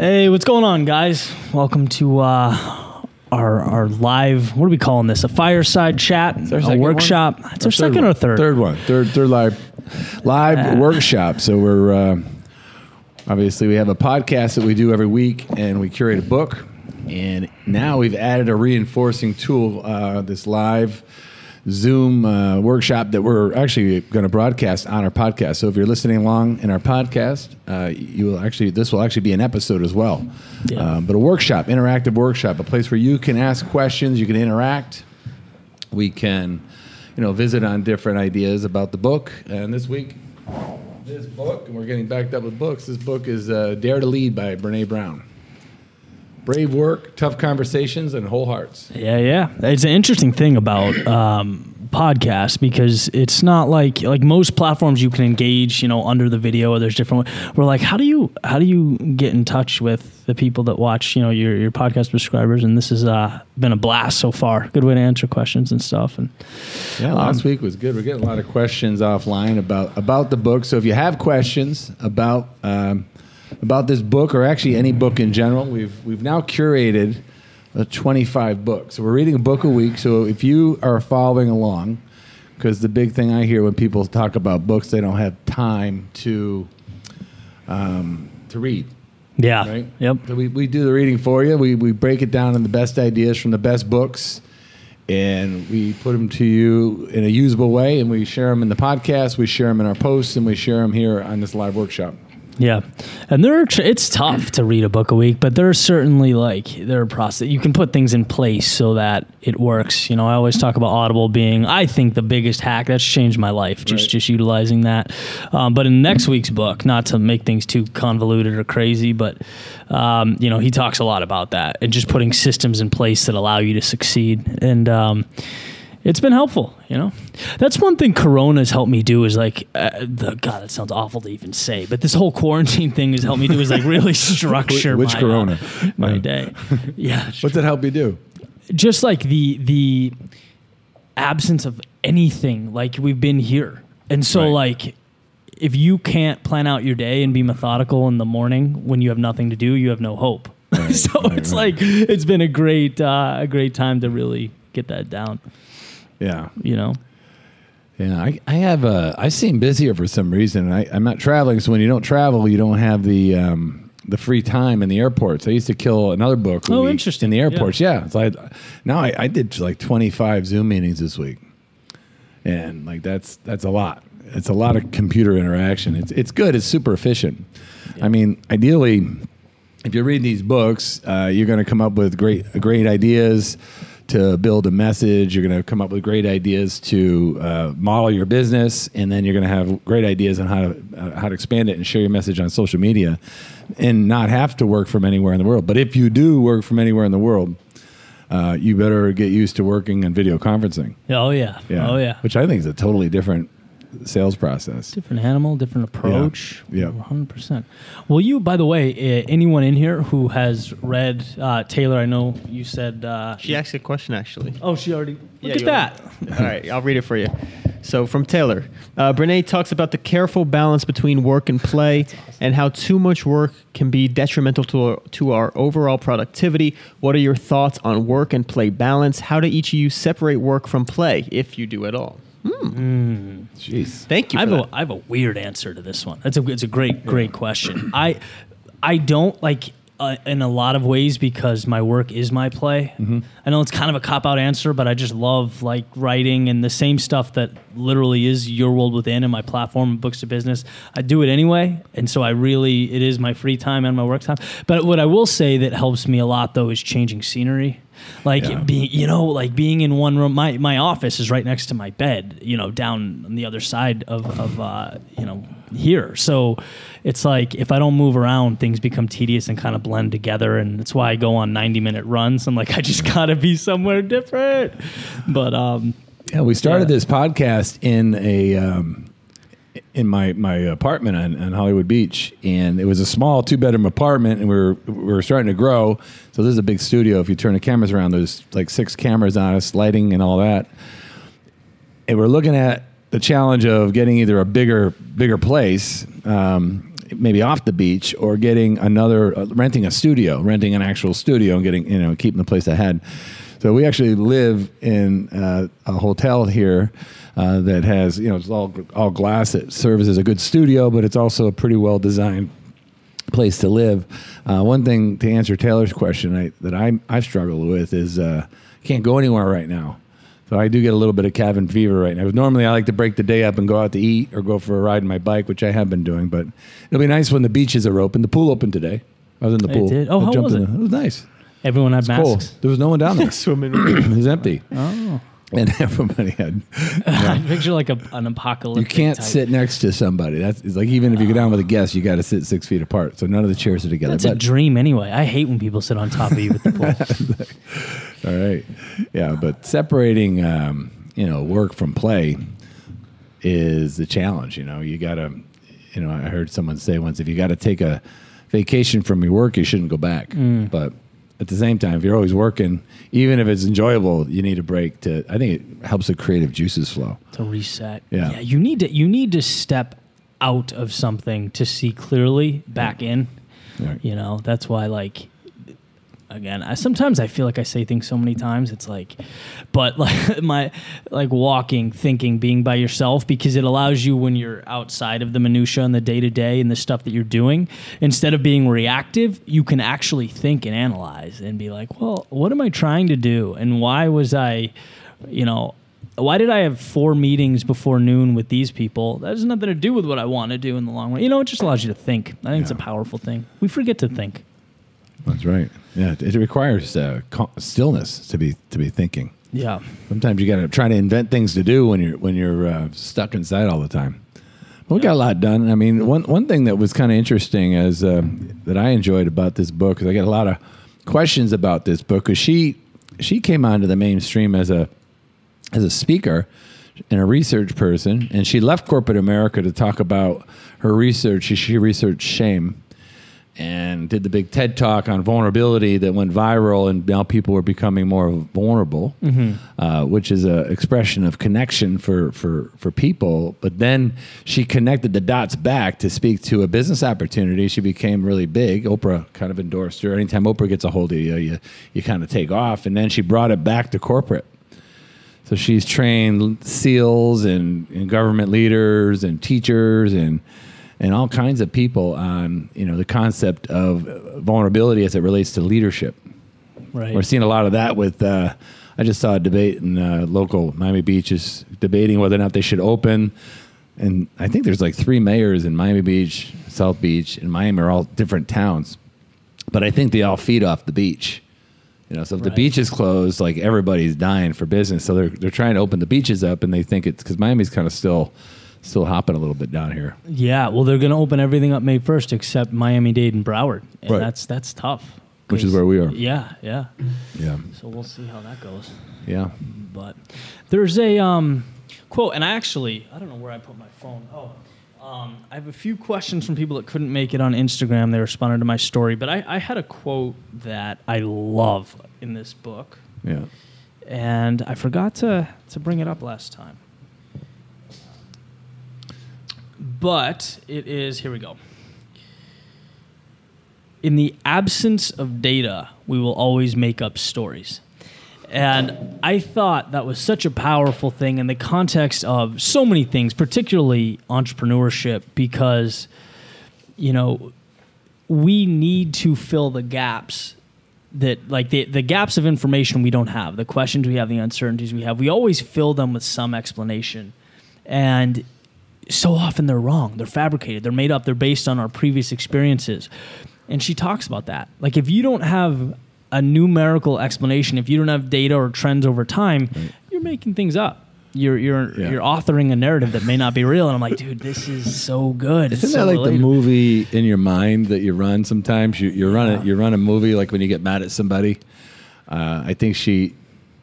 Hey, what's going on, guys? Welcome to uh, our our live. What are we calling this? A fireside chat, our a workshop. one? It's our third second one? or third. Third one. Third third live live workshop. So we're uh, obviously we have a podcast that we do every week, and we curate a book. And now we've added a reinforcing tool, uh, this live Zoom uh, workshop that we're actually going to broadcast on our podcast. So if you're listening along in our podcast, uh, you will actually this will actually be an episode as well. Yeah. Um, but a workshop, interactive workshop, a place where you can ask questions, you can interact we can you know visit on different ideas about the book and this week this book and we're getting backed up with books this book is uh, dare to lead by brene brown brave work tough conversations and whole hearts Yeah, yeah. It's an interesting thing about um, podcasts because it's not like like most platforms you can engage, you know, under the video or there's different. We're like, how do you how do you get in touch with the people that watch, you know, your your podcast subscribers? And this has uh, been a blast so far. Good way to answer questions and stuff. And yeah last week was good we're getting a lot of questions offline about about the book so if you have questions about um, about this book or actually any book in general we've we've now curated uh, 25 books so we're reading a book a week so if you are following along because the big thing i hear when people talk about books they don't have time to um, to read yeah, right? yep. So we, we do the reading for you. We, we break it down in the best ideas from the best books, and we put them to you in a usable way. And we share them in the podcast, we share them in our posts, and we share them here on this live workshop. Yeah, and there are tr- it's tough to read a book a week, but there are certainly like there are process you can put things in place so that it works. You know, I always talk about Audible being I think the biggest hack that's changed my life. Just Right. just utilizing that. Um, but in next week's book, not to make things too convoluted or crazy, but um, you know he talks a lot about that and just putting systems in place that allow you to succeed and. Um, it's been helpful, you know. That's one thing Corona's helped me do is like, uh, the, God, it sounds awful to even say, but this whole quarantine thing has helped me do is like really structure Which my, uh, Corona? my Yeah. day. Yeah, What's that help you do? just like the the absence of anything like we've been here, and so Right. like. If you can't plan out your day and be methodical in the morning when you have nothing to do, you have no hope. so right, it's right. like it's been a great uh, a great time to really get that down. Yeah. You know. Yeah, I, I have. Uh, I seem busier for some reason. I, I'm not traveling, so when you don't travel, you don't have the um, the free time in the airports. I used to kill another book. Oh, interesting. In the airports, yeah. So I, now I, I did like 25 Zoom meetings this week, and like that's that's a lot. It's a lot of computer interaction. It's it's good. It's super efficient. I mean, ideally, if you read these books, uh, you're going to come up with great great ideas to build a message. You're going to come up with great ideas to uh, model your business, and then you're going to have great ideas on how to uh, how to expand it and share your message on social media, and not have to work from anywhere in the world. But if you do work from anywhere in the world, uh, you better get used to working on video conferencing. Oh yeah. Oh yeah. which I think is a totally different sales process. different animal, different approach. Yeah. one hundred percent. Well, you, by the way, uh, anyone in here who has read uh, Taylor? I know you said. Uh, She asked a question actually. oh, she already. Look Yeah, at you that. All right, I'll read it for you. So from Taylor, uh, Brene talks about the careful balance between work and play, and how too much work can be detrimental to our, to our overall productivity. What are your thoughts on work and play balance? How do each of you separate work from play, if you do at all? Mm. Mm. Jeez. Thank you. I For have that. a I have a weird answer to this one. That's a it's a great great question. I I don't like uh, in a lot of ways because my work is my play. Mm-hmm. I know it's kind of a cop out answer, but I just love like writing and the same stuff that literally is your world within and my platform books to business. I do it anyway, and so I really it is my free time and my work time. But what I will say that helps me a lot though is changing scenery. Like Yeah. being, you know, like being in one room. My my office is right next to my bed. You know, down on the other side of of uh, you know here. So it's like if I don't move around, things become tedious and kind of blend together. And that's why I go on ninety minute runs. I'm like, I just gotta be somewhere different. But um, Yeah, we started Yeah. this podcast in a um, in my my apartment on, on Hollywood Beach, and it was a small two bedroom apartment, and we were we were starting to grow. So this is a big studio. If you turn the cameras around, there's like six cameras on us, lighting and all that. And we're looking at the challenge of getting either a bigger bigger place. Um, maybe off the beach or getting another uh, renting a studio, renting an actual studio and getting you know keeping the place ahead. So we actually live in uh, a hotel here uh, that has you know it's all all glass. It serves as a good studio, but it's also a pretty well designed place to live. Uh, one thing to answer Taylor's question I, that I I struggle with is uh, can't go anywhere right now. So I do get a little bit of cabin fever right now. Normally, I like to break the day up and go out to eat or go for a ride on my bike, which I have been doing. But it'll be nice when the beaches are open. The pool opened today. I was in the It pool. did? Oh, I how was in it? the- it was nice. Everyone had Cool. masks. There was no one down there. Swimming. it was empty, Oh, and everybody had. I picture like a, an apocalypse. You can't type. sit next to somebody. That's it's like even if you go down with a guest, you got to sit six feet apart. So none of the chairs are together. That's a dream anyway. I hate when people sit on top of you at the pool. All right. Yeah, but separating, um, you know, work from play is the challenge. You know, you got to, you know, I heard someone say once, if you got to take a vacation from your work, you shouldn't go back. Mm. But at the same time, if you're always working, even if it's enjoyable, you need a break to. I think it helps the creative juices flow. to reset. Yeah. yeah you need to you need to step out of something to see clearly back in. Right. You know, that's why like again, I sometimes I feel like I say things so many times it's like but like my like walking, thinking, being by yourself because it allows you when you're outside of the minutia and the day-to-day and the stuff that you're doing, instead of being reactive, you can actually think and analyze and be like, "Well, what am I trying to do and why was I, you know, why did I have four meetings before noon with these people? That has nothing to do with what I want to do in the long run. You know, it just allows you to think. I think it's a powerful thing. We forget to think. That's right. Yeah, it requires uh, stillness to be to be thinking. Yeah. Sometimes you got to try to invent things to do when you're when you're uh, stuck inside all the time. But we got a lot done. I mean, one one thing that was kind of interesting as uh, that I enjoyed about this book because I get a lot of questions about this book because she she came onto the mainstream as a as a speaker and a research person, and she left corporate America to talk about her research. She, she researched shame and did the big TED talk on vulnerability that went viral, and now people were becoming more vulnerable, uh, which is an expression of connection for, for, for people. But then she connected the dots back to speak to a business opportunity. She became really big. Oprah kind of endorsed her. Anytime Oprah gets a hold of you, you, you kind of take off. And then she brought it back to corporate. So she's trained SEALs and, and government leaders and teachers and and all kinds of people on you know the concept of vulnerability as it relates to leadership. Right. We're seeing a lot of that with. Uh, I just saw a debate in uh, local Miami Beach is debating whether or not they should open, and I think there's like three mayors in Miami Beach, South Beach, and Miami are all different towns, but I think they all feed off the beach. You know, so if the beach is closed, like everybody's dying for business. So they're they're trying to open the beaches up, and they think it's because Miami's kind of still still hopping a little bit down here. Yeah, well, they're going to open everything up May first, except Miami Dade and Broward, and Right. that's that's tough. Which is where we are. Yeah, yeah. Yeah, So we'll see how that goes. yeah. But there's a um, quote, and I actually I don't know where I put my phone. Oh, um, I have a few questions from people that couldn't make it on Instagram. They responded to my story, but I, I had a quote that I love in this book, Yeah. and I forgot to to bring it up last time. But it is here we go. In the absence of data, we will always make up stories. And I thought that was such a powerful thing in the context of so many things, particularly entrepreneurship, because, you know, we need to fill the gaps that, like, the, the gaps of information we don't have, the questions we have, the uncertainties we have. We always fill them with some explanation. And so often they're wrong. They're fabricated. They're made up. They're based on our previous experiences. And she talks about that. Like if you don't have a numerical explanation, if you don't have data or trends over time, you're making things up. You're you're Yeah. you're authoring a narrative that may not be real. And I'm like, dude, this is so good. Isn't so that like the movie in your mind that you run sometimes? You you run it you run a movie like when you get mad at somebody. Uh, I think she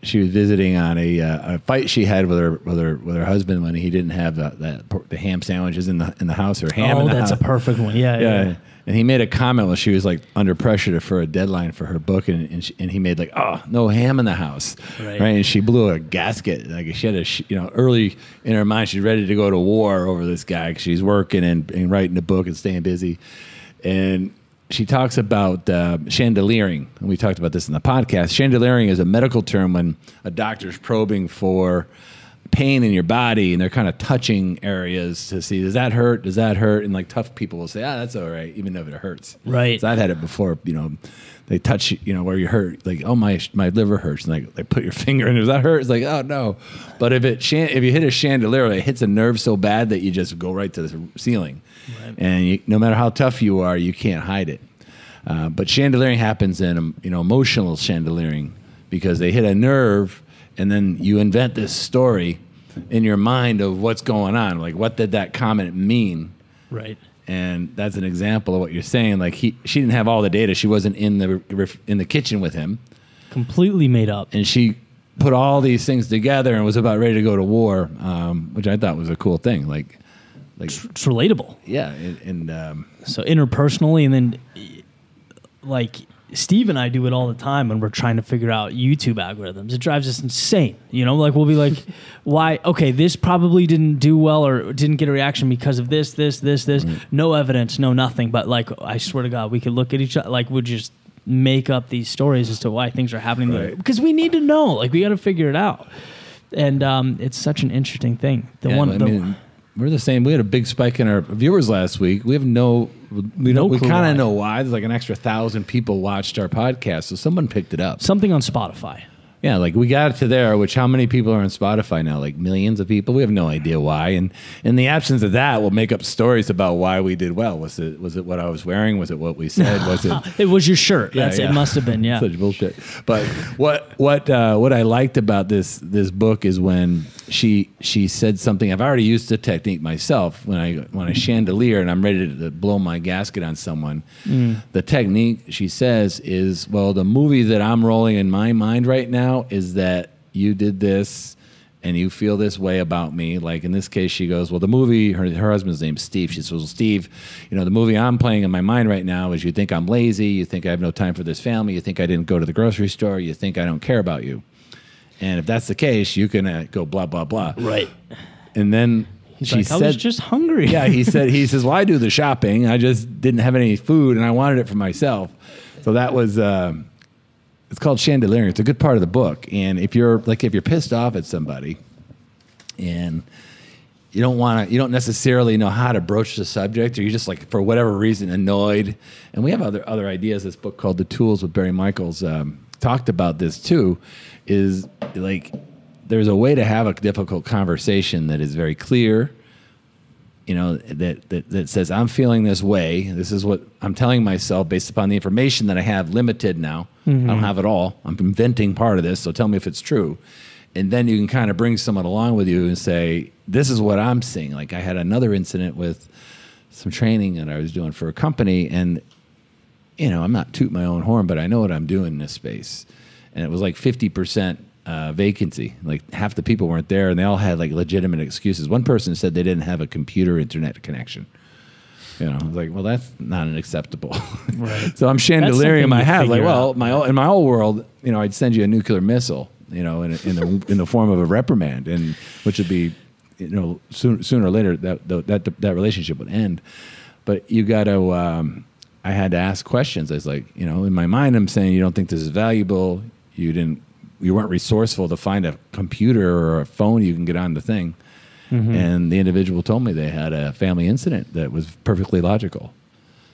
she was visiting on a, uh, a fight she had with her with her with her husband when he didn't have uh, that the ham sandwiches in the in the house or ham Oh, in the that's a perfect one. Yeah, yeah. yeah. And he made a comment when she was like under pressure to, for a deadline for her book, and and, she, and he made like, "Oh, no ham in the house," Right. And she blew a gasket. Like she had a, you know, early in her mind, she's ready to go to war over this guy. Cause She's working and, and writing a book and staying busy, and she talks about uh, chandeliering. And we talked about this in the podcast. Chandeliering is a medical term when a doctor's probing for pain in your body and they're kind of touching areas to see does that hurt does that hurt and like tough people will say ah that's all right even if it hurts Right. so i've had it before you know they touch you know where you hurt like oh my my liver hurts and like they put your finger in does that hurt it's like oh no but if it if you hit a chandelier it hits a nerve so bad that you just go right to the ceiling and you, no matter how tough you are you can't hide it. Uh, but chandeliering happens in um, you know emotional chandeliering because they hit a nerve and then you invent this story in your mind of what's going on. Like what did that comment mean? Right. and that's an example of what you're saying. Like he she didn't have all the data. She wasn't in the in the kitchen with him. Completely made up. and she put all these things together and was about ready to go to war um, which i thought was a cool thing. Like like It's relatable. yeah and, and um, So interpersonally, and then like Steve and I do it all the time when we're trying to figure out YouTube algorithms. It drives us insane. You know, like we'll be like, why? Okay, this probably didn't do well or didn't get a reaction because of this, this, this, this. No evidence, no nothing. But like, I swear to God, we could look at each other, like, we just make up these stories as to why things are happening Right. because we need to know. Like, we got to figure it out. And um, it's such an interesting thing. The Yeah, one, I the, mean, we're the same. We had a big spike in our viewers last week. We have no, we No don't, we clue kind why. of know why. There's like an extra thousand people watched our podcast, so someone picked it up. something on Spotify. Yeah, like we got it to there. Which how many people are on Spotify now? Like millions of people. We have no idea why. And in the absence of that, we'll make up stories about why we did well. Was it was it what I was wearing? Was it what we said? Was it It was your shirt. Yeah, That's yeah. it. Must have been. Yeah. Such bullshit. But what what uh, what I liked about this this book is when she she said something. I've already used the technique myself when I when I chandelier and I'm ready to blow my gasket on someone. The technique she says is well, the movie that I'm rolling in my mind right now is that you did this and you feel this way about me. Like in this case, she goes, Well, the movie, her, her husband's name's Steve. She says, Well, Steve, you know, the movie I'm playing in my mind right now is you think I'm lazy. You think I have no time for this family. You think I didn't go to the grocery store. You think I don't care about you. And if that's the case, you can uh, go blah, blah, blah. Right. And then He's she like, I said, was just hungry. yeah, he said, he says, well, I do the shopping. I just didn't have any food and I wanted it for myself. So that was, um it's called chandelier. It's a good part of the book. And if you're like, if you're pissed off at somebody and you don't want to, you don't necessarily know how to broach the subject or you're just like, for whatever reason, annoyed. And we have other, other ideas. This book called The Tools with Barry Michels um, talked about this too, is like, there's a way to have a difficult conversation that is very clear you know that, that that says i'm feeling this way. This is what i'm telling myself based upon the information that i have limited now. I don't mm-hmm. have it all. I'm inventing part of this so tell me if it's true. And then you can kind of bring someone along with you and say this is what i'm seeing. Like i had another incident with some training that i was doing for a company and you know i'm not toot my own horn but i know what i'm doing in this space. And it was like 50% uh, vacancy like half the people weren't there and they all had like legitimate excuses one person said they didn't have a computer internet connection you know, I was like, well, that's not an acceptable. Right. so I'm chandeliering my head, like, well, out. my old- in my old world, you know, I'd send you a nuclear missile, you know, in, in the in the form of a reprimand, and which would be, you know, sooner, sooner or later that that that, that relationship would end. But you got to. Um, I had to ask questions. I was like, you know, in my mind, I'm saying you don't think this is valuable. You didn't. You weren't resourceful to find a computer or a phone you can get on the thing. And the individual told me they had a family incident that was perfectly logical.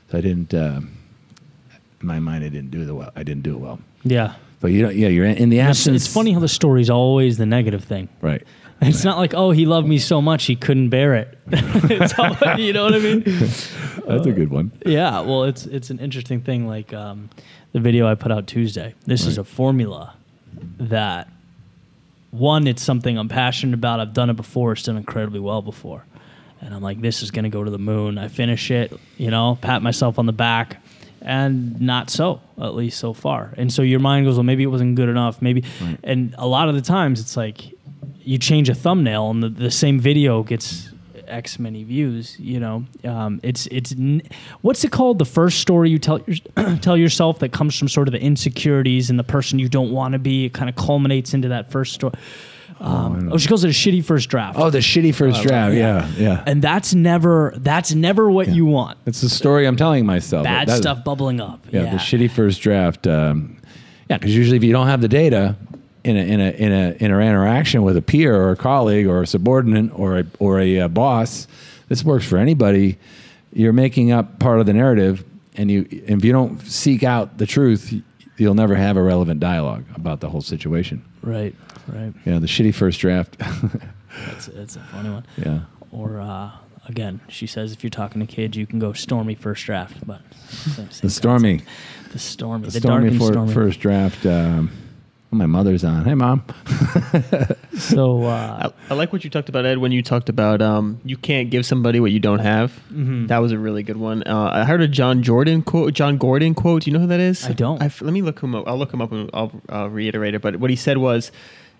So I didn't. Um, in my mind, I didn't do the well. I didn't do it well. Yeah. But you know, yeah, you're in, in the It's, absence. it's funny how the story's always the negative thing. right? It's not like, oh, he loved me so much he couldn't bear it. it's all, you know what I mean? That's a good one. Yeah. Well, it's it's an interesting thing. Like um, the video I put out Tuesday. This is a formula that one, it's something I'm passionate about. I've done it before. It's done incredibly well before, and I'm like, this is going to go to the moon. I finish it, you know, pat myself on the back, and not so, at least so far. And so your mind goes, well, maybe it wasn't good enough. Maybe, Right. and a lot of the times it's like you change a thumbnail and the, the same video gets X many views. You know, um, it's it's n- what's it called? The first story you tell your, tell yourself that comes from sort of the insecurities and the person you don't want to be. It kind of culminates into that first story. Um, oh, she calls it a shitty first draft. Oh, the shitty first draft. Yeah, yeah. and that's never that's never what you want. It's the story I'm telling myself. Bad That- stuff bubbling up. Yeah, the shitty first draft. Um, yeah, because usually if you don't have the data in a in a in a in an interaction with a peer or a colleague or a subordinate or a or a uh, boss, this works for anybody. You're making up part of the narrative, and you if you don't seek out the truth, you'll never have a relevant dialogue about the whole situation. Right, right. Yeah, the shitty first draft. That's that's a funny one. yeah. Or uh, again, she says if you're talking to kids, you can go stormy first draft, but same- same The stormy, the stormy, the, stormy, for, stormy. first draft. Um, my mother's on. Hey, mom. So uh, I, I like what you talked about, Ed, when you talked about um, you can't give somebody what you don't have. Mm-hmm. That was a really good one. Uh, I heard a John Jordan quote, John Gordon quote. Do you know who that is? I don't. f- let me look him up. I'll look him up and I'll uh, reiterate it. But what he said was,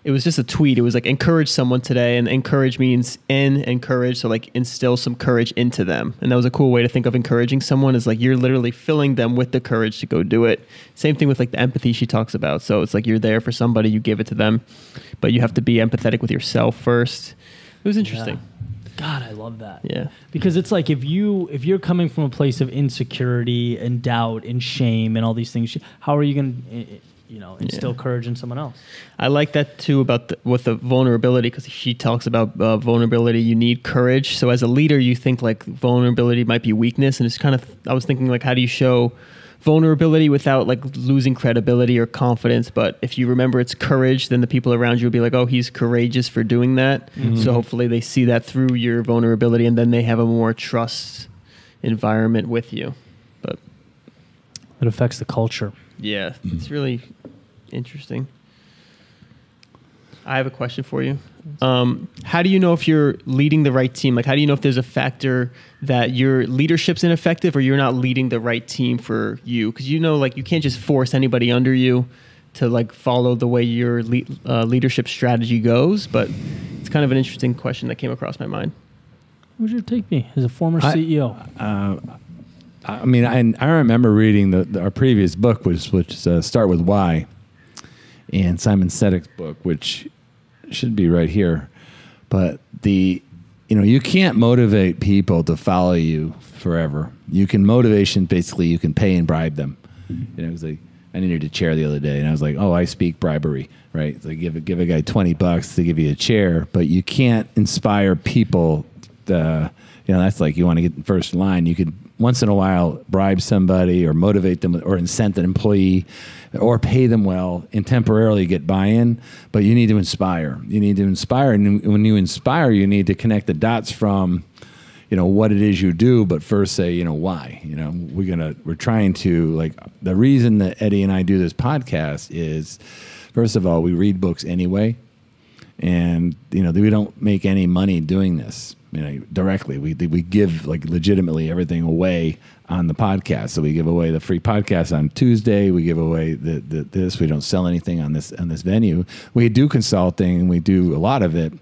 it was just a tweet. It was like encourage someone today, and encourage means in encourage, so like instill some courage into them. And that was a cool way to think of encouraging someone is like you're literally filling them with the courage to go do it. Same thing with like the empathy she talks about. So it's like you're there for somebody, you give it to them, but you have to be empathetic with yourself first. It was interesting. God, I love that. Yeah. because it's like if you if you're coming from a place of insecurity and doubt and shame and all these things, how are you going to you know instill courage in someone else? I like that too about the, with the vulnerability because she talks about uh, vulnerability. You need courage. So as a leader, you think like vulnerability might be weakness, and it's kind of. I was thinking like, how do you show vulnerability without like losing credibility or confidence? But if you remember it's courage, then the people around you will be like, oh, he's courageous for doing that. So hopefully they see that through your vulnerability, and then they have a more trust environment with you. But It affects the culture. yeah, it's really interesting. I have a question for you. Um, how do you know if you're leading the right team? Like, how do you know if there's a factor that your leadership's ineffective or you're not leading the right team for you? Because you know, like, you can't just force anybody under you to like follow the way your le- uh, leadership strategy goes. But it's kind of an interesting question that came across my mind. What would you take me as a former I- CEO? I mean, I, I remember reading the, the our previous book, which which uh, start with why, and Simon Sinek's book, which should be right here. But the you know you can't motivate people to follow you forever. You can motivation basically you can pay and bribe them. You know, it was like I needed a chair the other day, and I was like, oh, I speak bribery, right? Like give a, give a guy twenty bucks to give you a chair, but you can't inspire people. To, you know, that's like you want to get in first line. You could once in a while bribe somebody or motivate them or incent an employee or pay them well and temporarily get buy-in but you need to inspire. You need to inspire. And when you inspire you need to connect the dots from you know what it is you do but first say you know why? You know we're gonna we're trying to like the reason that eddie and i do this podcast is first of all we read books anyway. And you know we don't make any money doing this you know directly. We we give like legitimately everything away on the podcast. So we give away the free podcast on tuesday. We give away the, the this. We don't sell anything on this on this venue. We do consulting. And we do a lot of it.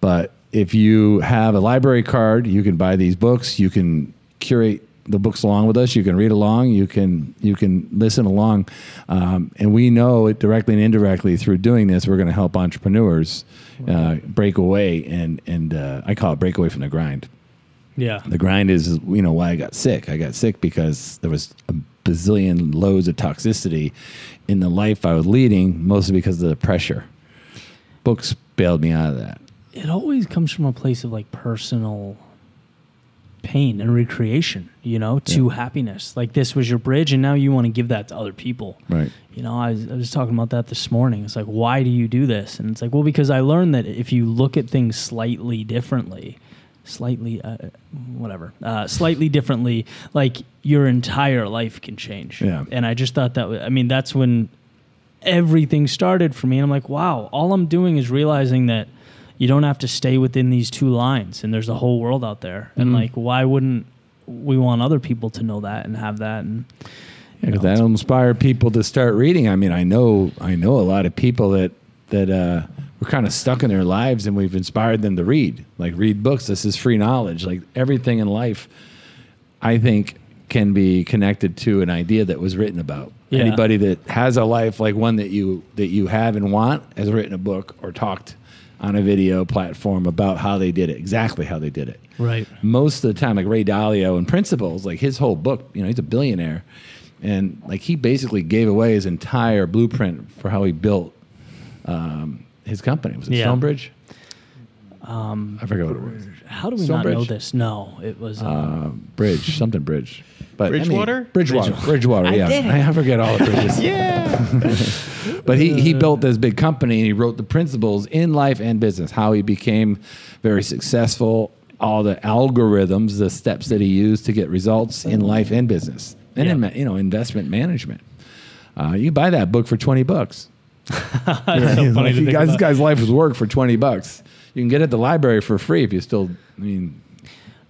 But if you have a library card you can buy these books. You can curate the books along with us. You can read along. You can you can listen along, um, and we know it directly and indirectly through doing this. We're going to help entrepreneurs uh, break away, and and uh, I call it break away from the grind. yeah, The grind is you know why I got sick. I got sick because there was a bazillion loads of toxicity in the life I was leading, mostly because of the pressure. Books bailed me out of that. it always comes from a place of like personal pain and recreation, you know, to Yeah. happiness. Like this was your bridge, and now you want to give that to other people. Right. You know, I was, I was talking about that this morning. It's like, why do you do this? And it's like, well, because I learned that if you look at things slightly differently, slightly, uh, whatever, uh, slightly differently, like your entire life can change. Yeah. And I just thought that, wa- I mean, that's when everything started for me. And I'm like, wow, all I'm doing is realizing that you don't have to stay within these two lines and there's a whole world out there. And Mhm. like, why wouldn't we want other people to know that and have that? And, because know, that'll inspire people to start reading. I mean, I know I know a lot of people that that uh, we're kind of stuck in their lives and we've inspired them to read. Like read books. This is free knowledge. Like everything in life, I think can be connected to an idea that was written about. Yeah. Anybody that has a life like one that you that you have and want has written a book or talked on a video platform about how they did it, exactly how they did it. Right. Most of the time, like Ray Dalio and Principles, like his whole book, you know, he's a billionaire, and like he basically gave away his entire blueprint for how he built um, his company. Was it Yeah. Stonebridge? Um, I forget what it was. How do we not know this? No, it was. Uh, Uh, bridge, something bridge. But I mean, Bridgewater? Bridgewater, Bridgewater. yeah, did it. I forget all the bridges. Yeah. But he, he built this big company and he wrote the principles in life and business, how he became very successful, all the algorithms, the steps that he used to get results in life and business, and in Yeah. ma- you know investment management. Uh, you buy that book for twenty bucks. it's so funny if to think guys, this about. guy's life was work for twenty bucks. You can get it at the library for free if you still. I mean,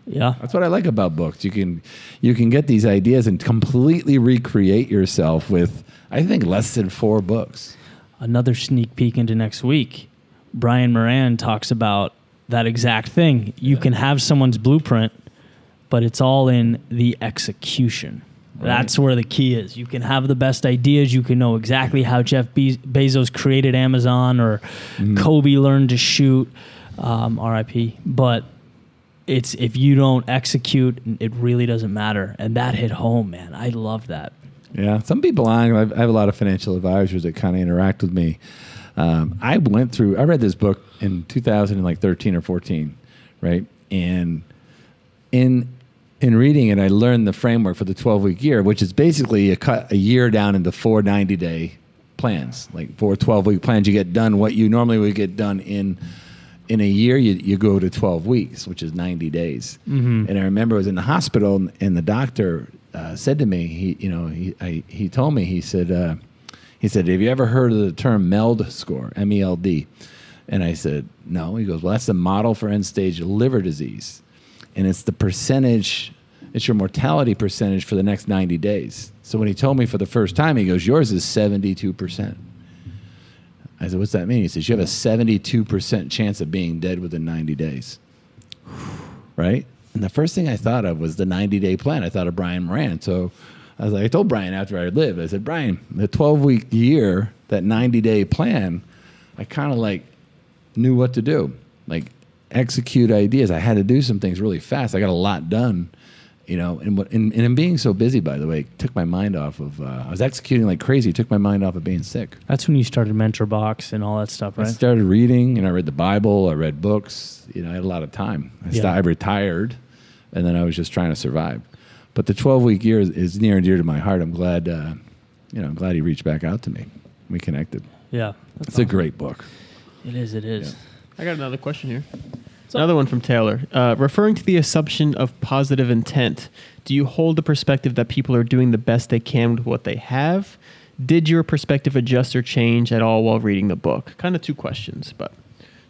Yeah. that's what I like about books. You can you can get these ideas and completely recreate yourself with I think less than four books. Another sneak peek into next week. Brian Moran talks about that exact thing. You can have someone's blueprint, but it's all in the execution. That's where the key is. You can have the best ideas. You can know exactly how Jeff Be- Bezos created Amazon or mm-hmm. Kobe learned to shoot, um, RIP. But it's if you don't execute, it really doesn't matter. And that hit home, man. I love that. Yeah, some people. I have a lot of financial advisors that kind of interact with me. Um, I went through. I read this book in 2013 or 14, right? And in in reading it, I learned the framework for the 12 week year, which is basically a cut a year down into four 90 day plans, like four 12 week plans. You get done what you normally would get done in in a year. You you go to 12 weeks, which is 90 days. And I remember I was in the hospital, and, and the doctor uh, said to me, he you know he I, he told me he said. Uh, he said, "Have you ever heard of the term MELD score? m-e-l-d And I said, "No." He goes, "Well, that's the model for end-stage liver disease, and it's the percentage. It's your mortality percentage for the next 90 days." So when he told me for the first time, he goes, "Yours is 72 percent." I said, "What's that mean?" He says, "You have a 72 percent chance of being dead within 90 days." Right? And the first thing I thought of was the 90 day plan. I thought of Brian Moran. So I was like, I told Brian after I lived, I said, Brian, the 12 week year, that 90 day plan, I kind of like knew what to do. Like execute ideas. I had to do some things really fast. I got a lot done, you know, and what, and, and in being so busy, by the way, took my mind off of, uh, I was executing like crazy, took my mind off of being sick. That's when you started Mentor Box and all that stuff, right? I right? started reading and I read the Bible, I read books, you know, I had a lot of time. I, sta- Yeah. I retired and then I was just trying to survive. But the 12 week year is, is near and dear to my heart. I'm glad, uh, you know, I'm glad he reached back out to me. We connected. Yeah. That's It's a great book. It is. It is. I got another question here. So- Another one from Taylor. Uh, referring to the assumption of positive intent, do you hold the perspective that people are doing the best they can with what they have? Did your perspective adjust or change at all while reading the book? Kind of two questions, but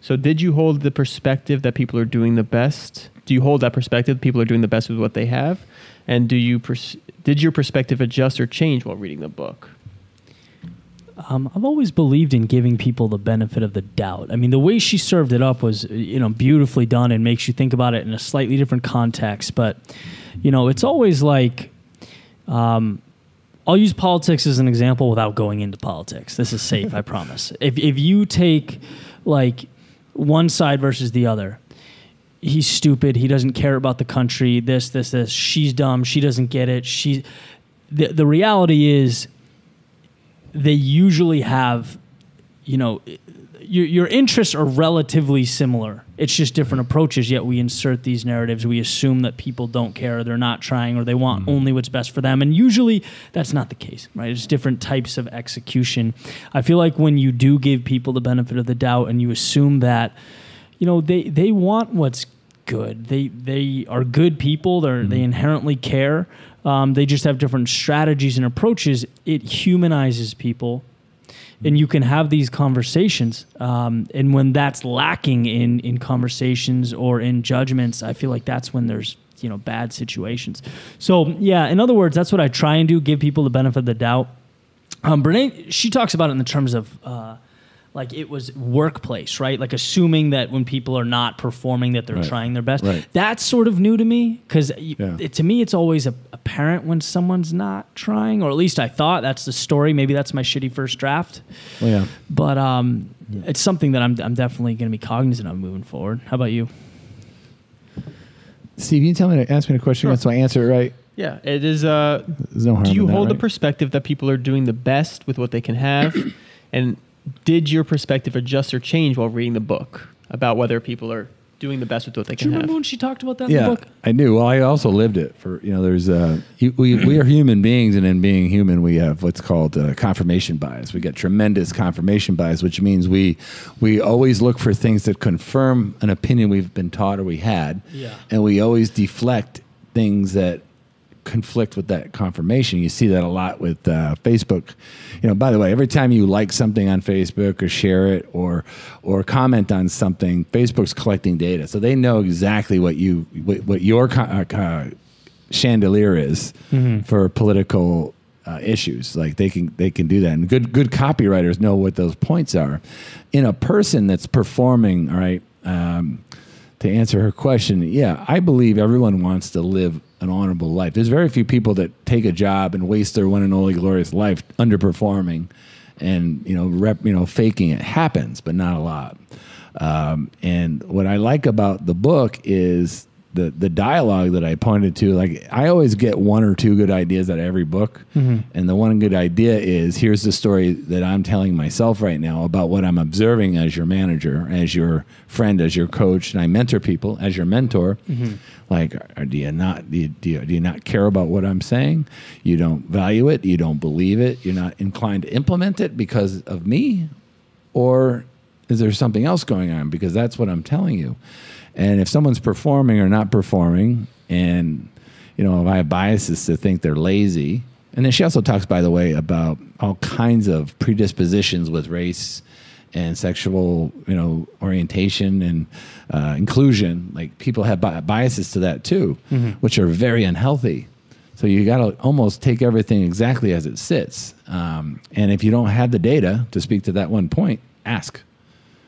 so did you hold the perspective that people are doing the best? Do you hold that perspective that people are doing the best with what they have? And do you pers- did your perspective adjust or change while reading the book? Um, I've always believed in giving people the benefit of the doubt. I mean, the way she served it up was, you know, beautifully done and makes you think about it in a slightly different context. But, you know, it's always like, um, I'll use politics as an example without going into politics. This is safe, I promise. If if you take like one side versus the other, he's stupid. He doesn't care about the country. This, this, this. She's dumb. She doesn't get it. She. The the reality is, they usually have, you know, your your interests are relatively similar. It's just different mm-hmm. approaches. Yet we insert these narratives. We assume that people don't care, they're not trying, or they want mm-hmm. only what's best for them. And usually that's not the case, right? It's different types of execution. I feel like when you do give people the benefit of the doubt and you assume that, you know, they they want what's good. They they are good people. They are they inherently care. Um, they just have different strategies and approaches. It humanizes people, and you can have these conversations. Um, and when that's lacking in in conversations or in judgments, I feel like that's when there's you know bad situations. So yeah, in other words, that's what I try and do: give people the benefit of the doubt. Um, Brene, she talks about it in the terms of uh, like it was workplace, right? Like assuming that when people are not performing that they're Right. trying their best. Right. That's sort of new to me because Yeah. to me it's always a, apparent when someone's not trying, or at least I thought that's the story. Maybe that's my shitty first draft, Well, yeah. but um, it's something that I'm I'm definitely going to be cognizant of moving forward. How about you? Steve, you tell me to ask me a question so I answer it right. Yeah, it is. Uh, no harm. do you in that, hold the perspective that people are doing the best with what they can have, and did your perspective adjust or change while reading the book about whether people are doing the best with what they can Do you remember have? when she talked about that in Yeah, the book? I knew. Well, I also lived it. For you know, there's uh, you, we we are human beings, and in being human, we have what's called uh, confirmation bias. We get tremendous confirmation bias, which means we we always look for things that confirm an opinion we've been taught or we had, Yeah. and we always deflect things that conflict with that confirmation. You see that a lot with uh, Facebook. You know, by the way, every time you like something on Facebook or share it or or comment on something, Facebook's collecting data, so they know exactly what you what, what your uh, chandelier is for political. Uh, issues like they can they can do that and good good copywriters know what those points are in a person that's performing all right um, to answer her question, yeah, I believe everyone wants to live an honorable life. There's very few people that take a job and waste their one and only glorious life underperforming and you know rep, you know faking it happens, but not a lot. Um, and what I like about the book is the the dialogue that I pointed to. Like I always get one or two good ideas out of every book, and the one good idea is here's the story that I'm telling myself right now about what I'm observing as your manager, as your friend, as your coach, and I mentor people as your mentor. Like, or do you not do you, do you do you not care about what I'm saying? You don't value it. You don't believe it. You're not inclined to implement it because of me, or is there something else going on? Because that's what I'm telling you. And if someone's performing or not performing, and you know, if I have biases to think they're lazy, and then she also talks, by the way, about all kinds of predispositions with race and sexual, you know, orientation and uh, inclusion. Like people have bi- biases to that too, which are very unhealthy. So you got to almost take everything exactly as it sits. Um, and if you don't have the data to speak to that one point, ask.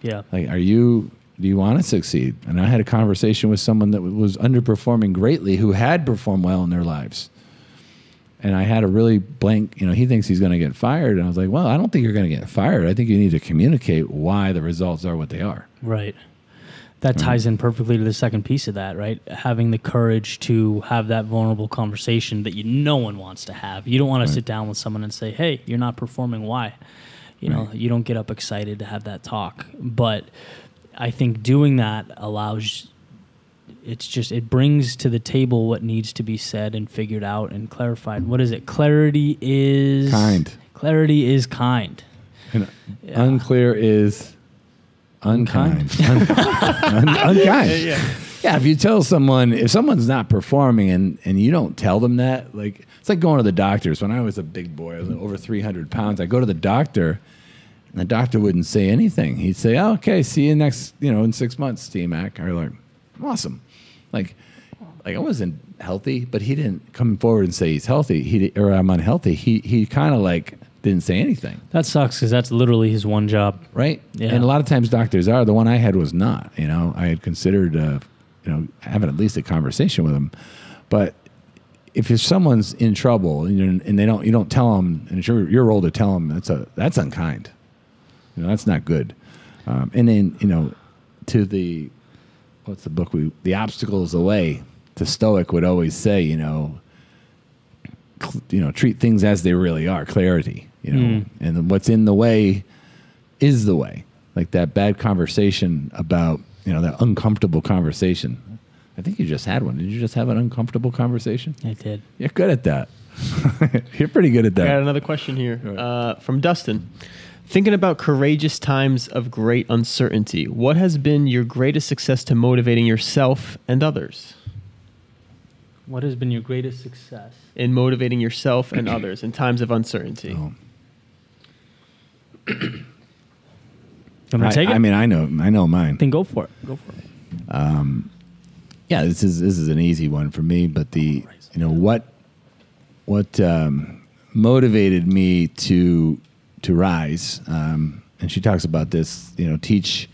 Yeah. Like, are you? Do you want to succeed? And I had a conversation with someone that was underperforming greatly, who had performed well in their lives. And I had a really blank. You know, he thinks he's going to get fired, and I was like, well, I don't think you're going to get fired. I think you need to communicate why the results are what they are. Right. That mm-hmm. ties in perfectly to the second piece of that, right? Having the courage to have that vulnerable conversation that you no one wants to have. You don't want to sit down with someone and say, "Hey, you're not performing. Why?" You know, you don't get up excited to have that talk. But I think doing that allows it's just it brings to the table what needs to be said and figured out and clarified. What is it? Clarity is Kind. Clarity is kind. And Yeah. unclear is unkind. Un- un- unkind. yeah. Yeah, if you tell someone if someone's not performing and and you don't tell them that, like it's like going to the doctors. When I was a big boy, I was over three hundred pounds. I go to the doctor, and the doctor wouldn't say anything. He'd say, oh, "Okay, see you next, you know, in six months, T Mac." I like, "Awesome," like. Like I wasn't healthy, but he didn't come forward and say he's healthy. He or I'm unhealthy. He he kind of like didn't say anything That sucks because that's literally his one job. right? Yeah. And a lot of times doctors are. The one I had was not. You know, I had considered, uh, you know, having at least a conversation with him, But if someone's in trouble and, you're, and they don't, you don't tell them, and it's your your role to tell them that's a that's unkind. You know, that's not good. Um, and then you know, to the what's the book we the obstacle is the way. The Stoic would always say, you know, cl- you know, treat things as they really are, clarity. You know, Mm. and what's in the way is the way. Like that bad conversation about, you know, that uncomfortable conversation. I think you just had one. Did you just have an uncomfortable conversation? I did. You're good at that. You're pretty good at that. I got another question here uh, from Dustin. Thinking about courageous times of great uncertainty, what has been your greatest success to motivating yourself and others? What has been your greatest success? In motivating yourself and others in times of uncertainty. Oh. I'm gonna I, take it. I mean, I know, I know mine. then go for it. Go for it. yeah, this is this is an easy one for me. But the you know what what um, motivated me to to rise um, and she talks about this. You know, teach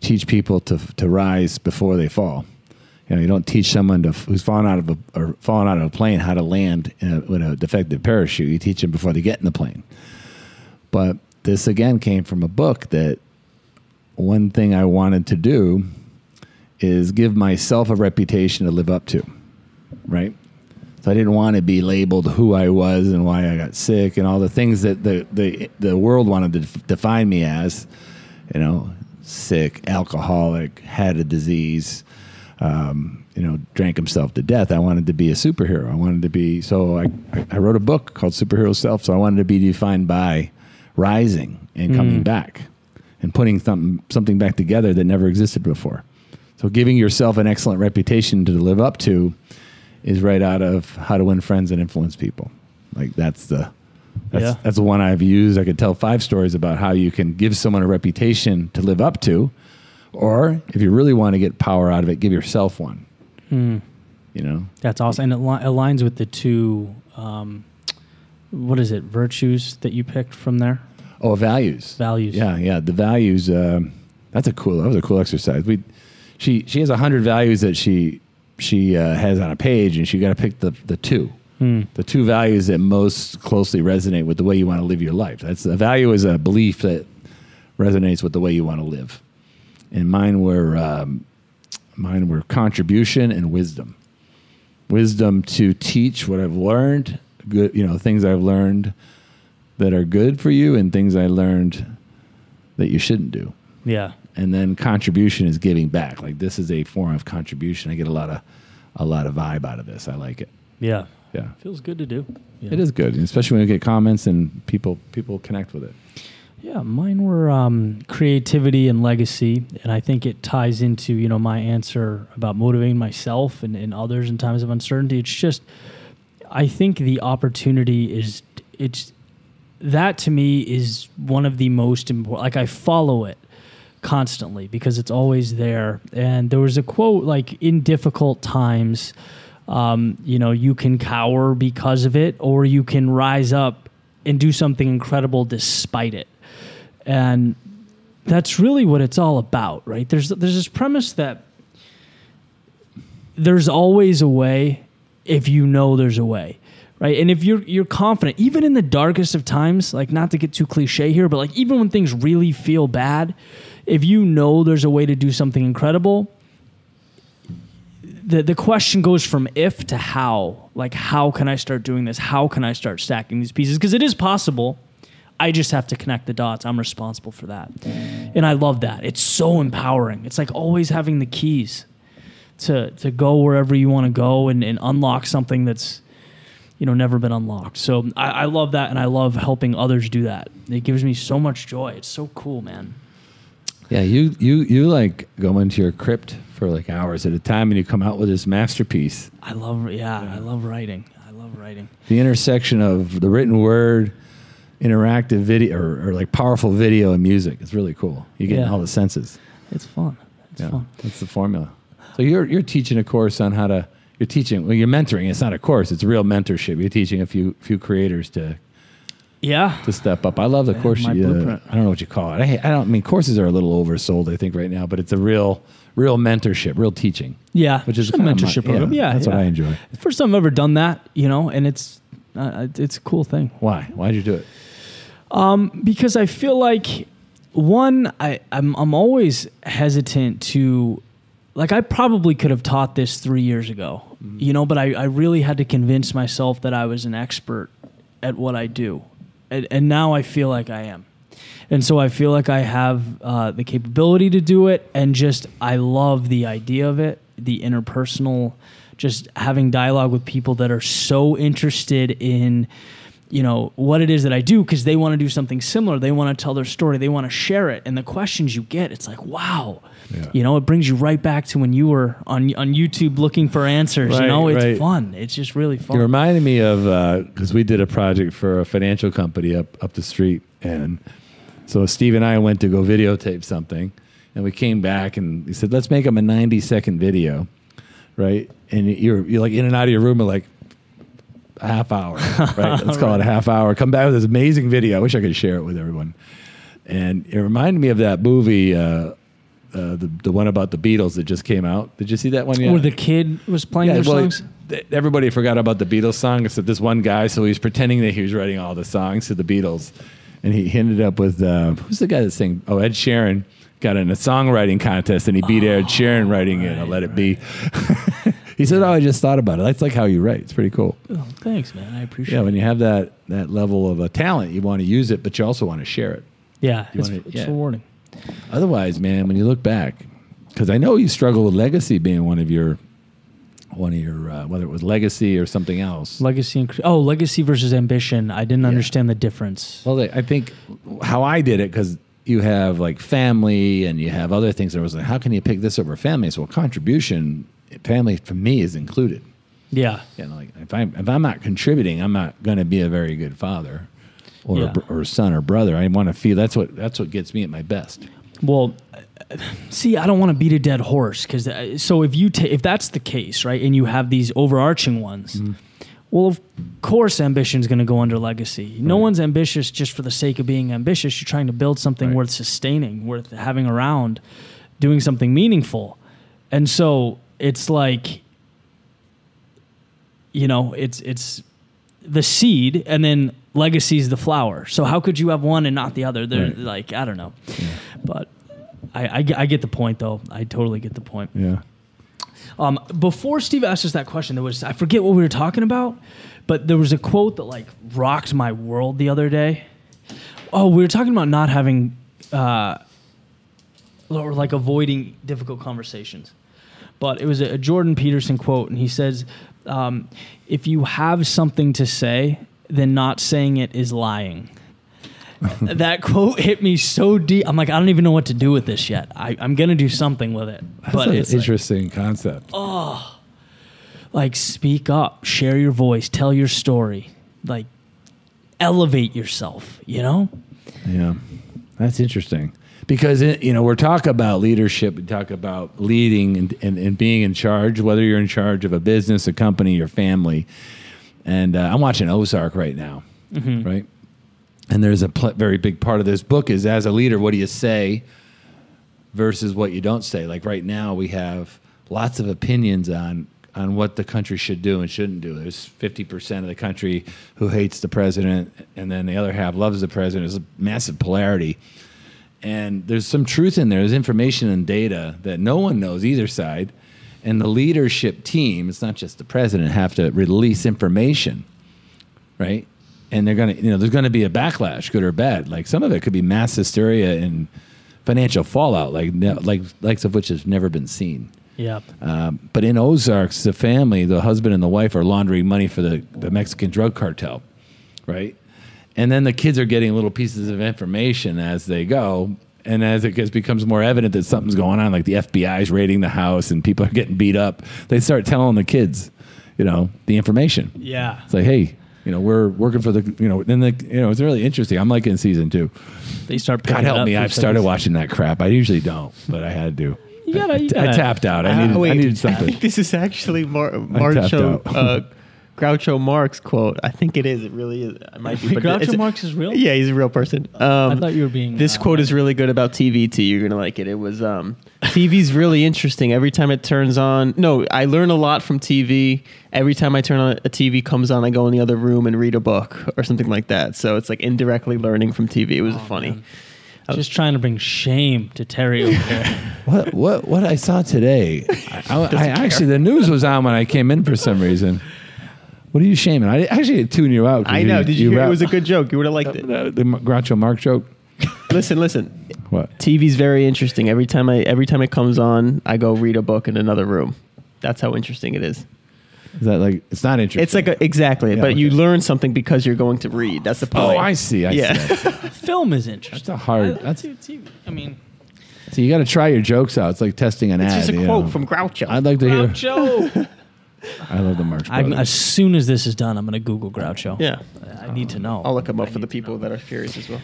teach people to to rise before they fall. You know, you don't teach someone to, who's fallen out of a or fallen out of a plane how to land in a, with a defective parachute. You teach them before they get in the plane. But this again came from a book that one thing I wanted to do is give myself a reputation to live up to, right? So I didn't want to be labeled who I was and why I got sick and all the things that the the, the world wanted to def- define me as, you know, sick, alcoholic, had a disease, um, you know, drank himself to death. I wanted to be a superhero. I wanted to be so I I wrote a book called Superhero Self. So I wanted to be defined by rising and coming back and putting something something back together that never existed before. So giving yourself an excellent reputation to live up to is right out of How to Win Friends and Influence People. Like that's the that's, Yeah. that's the one I've used. I could tell five stories about how you can give someone a reputation to live up to, or if you really want to get power out of it, give yourself one. You know, That's awesome, and it li- aligns with the two. Um, what is it? Virtues that you picked from there. oh, values. Values. Yeah, yeah. The values. Um, that's a cool. That was a cool exercise. We, she, she has a hundred values that she she uh, has on a page, and she got to pick the the two, the two values that most closely resonate with the way you want to live your life. That's a value is a belief that resonates with the way you want to live. And mine were um, mine were contribution and wisdom. Wisdom to teach what I've learned, good you know things I've learned that are good for you, and things I learned that you shouldn't do. Yeah. And then contribution is giving back. Like this is a form of contribution. I get a lot of a lot of vibe out of this. I like it. Yeah. Yeah. Feels good to do. Yeah. It is good, especially when you get comments and people people connect with it. Yeah, mine were um, creativity and legacy, and I think it ties into you know my answer about motivating myself and, and others in times of uncertainty. It's just, I think the opportunity is it's that to me is one of the most important. Like I follow it constantly because it's always there. And there was a quote like in difficult times, um, you know, you can cower because of it, or you can rise up and do something incredible despite it. And that's really what it's all about, right? There's there's this premise that there's always a way if you know there's a way right? And if you're you're confident even in the darkest of times like not to get too cliche here but like even when things really feel bad if you know there's a way to do something incredible the the question goes from if to how. Like how can i start doing this? How can i start stacking these pieces? Because it is possible. I just have to connect the dots. I'm responsible for that. And i love that. It's so empowering. It's like always having the keys to to go wherever you want to go and, and unlock something that's you know never been unlocked. So I, I love that and I love helping others do that. It gives me so much joy. It's so cool, man. Yeah, you you you like go into your crypt for like hours at a time, and you come out with this masterpiece. I love yeah, I love writing. I love writing. The intersection of the written word, interactive video, or, or like powerful video and music. It's really cool. You get Yeah. all the senses. It's fun. It's Yeah, fun. that's the formula. So you're you're teaching a course on how to. You're teaching. Well, you're mentoring. It's not a course. It's real mentorship. You're teaching a few few creators to Yeah. to step up. I love the course. my You, uh. I don't know what you call it. I, I don't I mean courses are a little oversold. I think right now, but it's a real real mentorship, real teaching, Yeah. which is a mentorship my- program. Yeah. that's yeah. what I enjoy. First time I've ever done that, you know, and it's uh, it's a cool thing. Why? Why'd you do it? um, because I feel like one, I, I'm I'm always hesitant to like I probably could have taught this three years ago, you know, but I, I really had to convince myself that I was an expert at what I do. And, and now I feel like I am. And so I feel like I have uh, the capability to do it. And just, I love the idea of it, the interpersonal, just having dialogue with people that are so interested in, you know, what it is that I do because they want to do something similar. They want to tell their story, they want to share it. And the questions you get, it's like, wow. Yeah. You know, it brings you right back to when you were on on YouTube looking for answers. Right, you know, it's right. fun. It's just really fun. You reminded me of uh, because we did a project for a financial company up up the street, and so Steve and I went to go videotape something, and we came back and he said, "Let's make them a ninety second video, right?" And you're you're like in and out of your room in like half hour, right? Let's call it a half hour. Come back with this amazing video. I wish I could share it with everyone. and it reminded me of that movie, uh, uh, the the one about the Beatles that just came out. Did you see that one yet? Where the kid was playing their well, songs. everybody forgot about the Beatles song except this one guy. So he was pretending that he was writing all the songs to the Beatles, and he ended up with uh, who's the guy that sang? Oh, Ed Sheeran got in a songwriting contest and he beat Ed Sheeran writing it. I'll let it be. he said, "Oh, I just thought about it. That's like how you write. It's pretty cool." Oh, thanks, man. I appreciate it. Yeah, it. when you have that that level of a talent, you want to use it, but you also want to share it. Yeah, You it's, wanna- it's yeah. rewarding. Otherwise, man, when you look back, because I know you struggle with legacy being one of your one of your uh, whether it was legacy or something else. Legacy and oh, legacy versus ambition. I didn't understand the difference. Well, I think how I did it because you have like family and you have other things. There was like, how can you pick this over family? So, well, contribution, family for me is included. Yeah, You know, like if I'm if I'm not contributing, I'm not going to be a very good father or Yeah. or son or brother. I want to feel that's what that's what gets me at my best. Well, uh, see, I don't want to beat a dead horse because so if you ta- if that's the case, right, and you have these overarching ones, Mm-hmm. well, of course, ambition is going to go under legacy. No Right. one's ambitious just for the sake of being ambitious. You're trying to build something Right. worth sustaining, worth having around, doing something meaningful, and so it's like, you know, it's it's the seed, and then legacy is the flower. So how could you have one and not the other? They're Right. like I don't know, but I, I, get- I get the point though. I totally get the point. Yeah. Um, before Steve asked us that question, there was I forget what we were talking about, but there was a quote that like rocked my world the other day. Oh, we were talking about not having, uh, or like avoiding difficult conversations. But it was a, a Jordan Peterson quote, and he says, um, "If you have something to say, then not saying it is lying." that quote hit me so deep. I'm like, I don't even know what to do with this yet. I, I'm gonna do something with it, That's but an it's like, interesting concept. Oh Like speak up, share your voice, tell your story, like elevate yourself. You know? Yeah, that's interesting because it, you know we're talking about leadership. We talk about leading and, and, and being in charge, whether you're in charge of a business, a company, your family. And uh, I'm watching Ozark right now, right? And there's a pl- very big part of this book is as a leader, what do you say versus what you don't say. Like right now, we have lots of opinions on on what the country should do and shouldn't do. There's 50% of the country who hates the president, and then the other half loves the president. There's a massive polarity. And there's some truth in there. There's information and data that no one knows either side. And the leadership team, it's not just the president, have to release information, right? And they're gonna, you know, there's gonna be a backlash, good or bad. Like some of it could be mass hysteria and financial fallout, like like likes of which has never been seen. Yeah. Um, but in Ozarks, the family, the husband and the wife, are laundering money for the, the Mexican drug cartel, right? And then the kids are getting little pieces of information as they go. And as it gets, becomes more evident that something's going on, like the FBI is raiding the house and people are getting beat up, they start telling the kids, you know, the information. Yeah. It's like, hey, you know, we're working for the, you know, then the, you know, it's really interesting. I'm like in season two. They start. God help up me, I've started watching that crap. I usually don't, but I had to. You gotta. You I gotta tapped out. I Uh, needed, I wait, needed I think this is actually Mar- tapped Marcho, out. uh, Groucho Marx quote. I think it is. It really is. I might be. Wait, but Groucho it's- Marx is real? Yeah, he's a real person. Um, I thought you were being. This uh, quote is really good about TV too. You're gonna like it. It was um, TV's really interesting. Every time it turns on, no, I learn a lot from TV. Every time I turn on a TV comes on, I go in the other room and read a book or something like that. So it's like indirectly learning from TV. It was funny. man. Just trying to bring shame to Terry over here. What what what I saw today? I, I, I actually the news was on when I came in for some reason. What are you shaming? I actually tuned you out. I know. Did you, hear? rap- It was a good joke. You would have liked it. the, the Groucho Marx joke. Listen, listen. What? TV's very interesting. Every time I every time it comes on, I go read a book in another room. That's how interesting it is. Is that like? It's not interesting. It's like a, exactly, Yeah, but you learn something because you're going to read. That's the oh, point. Oh. I see. I Yeah. see. Film is interesting. That's a hard- I, that's- that's, I mean, So you got to try your jokes out. It's like testing an It's ad. just a quote know. from Groucho. I'd like to hear. Groucho. I love the Marx I'm, as soon as this is done, I'm going to Google Groucho. yeah, I need to know. I'll look them up I for the need to people know. that are curious as well.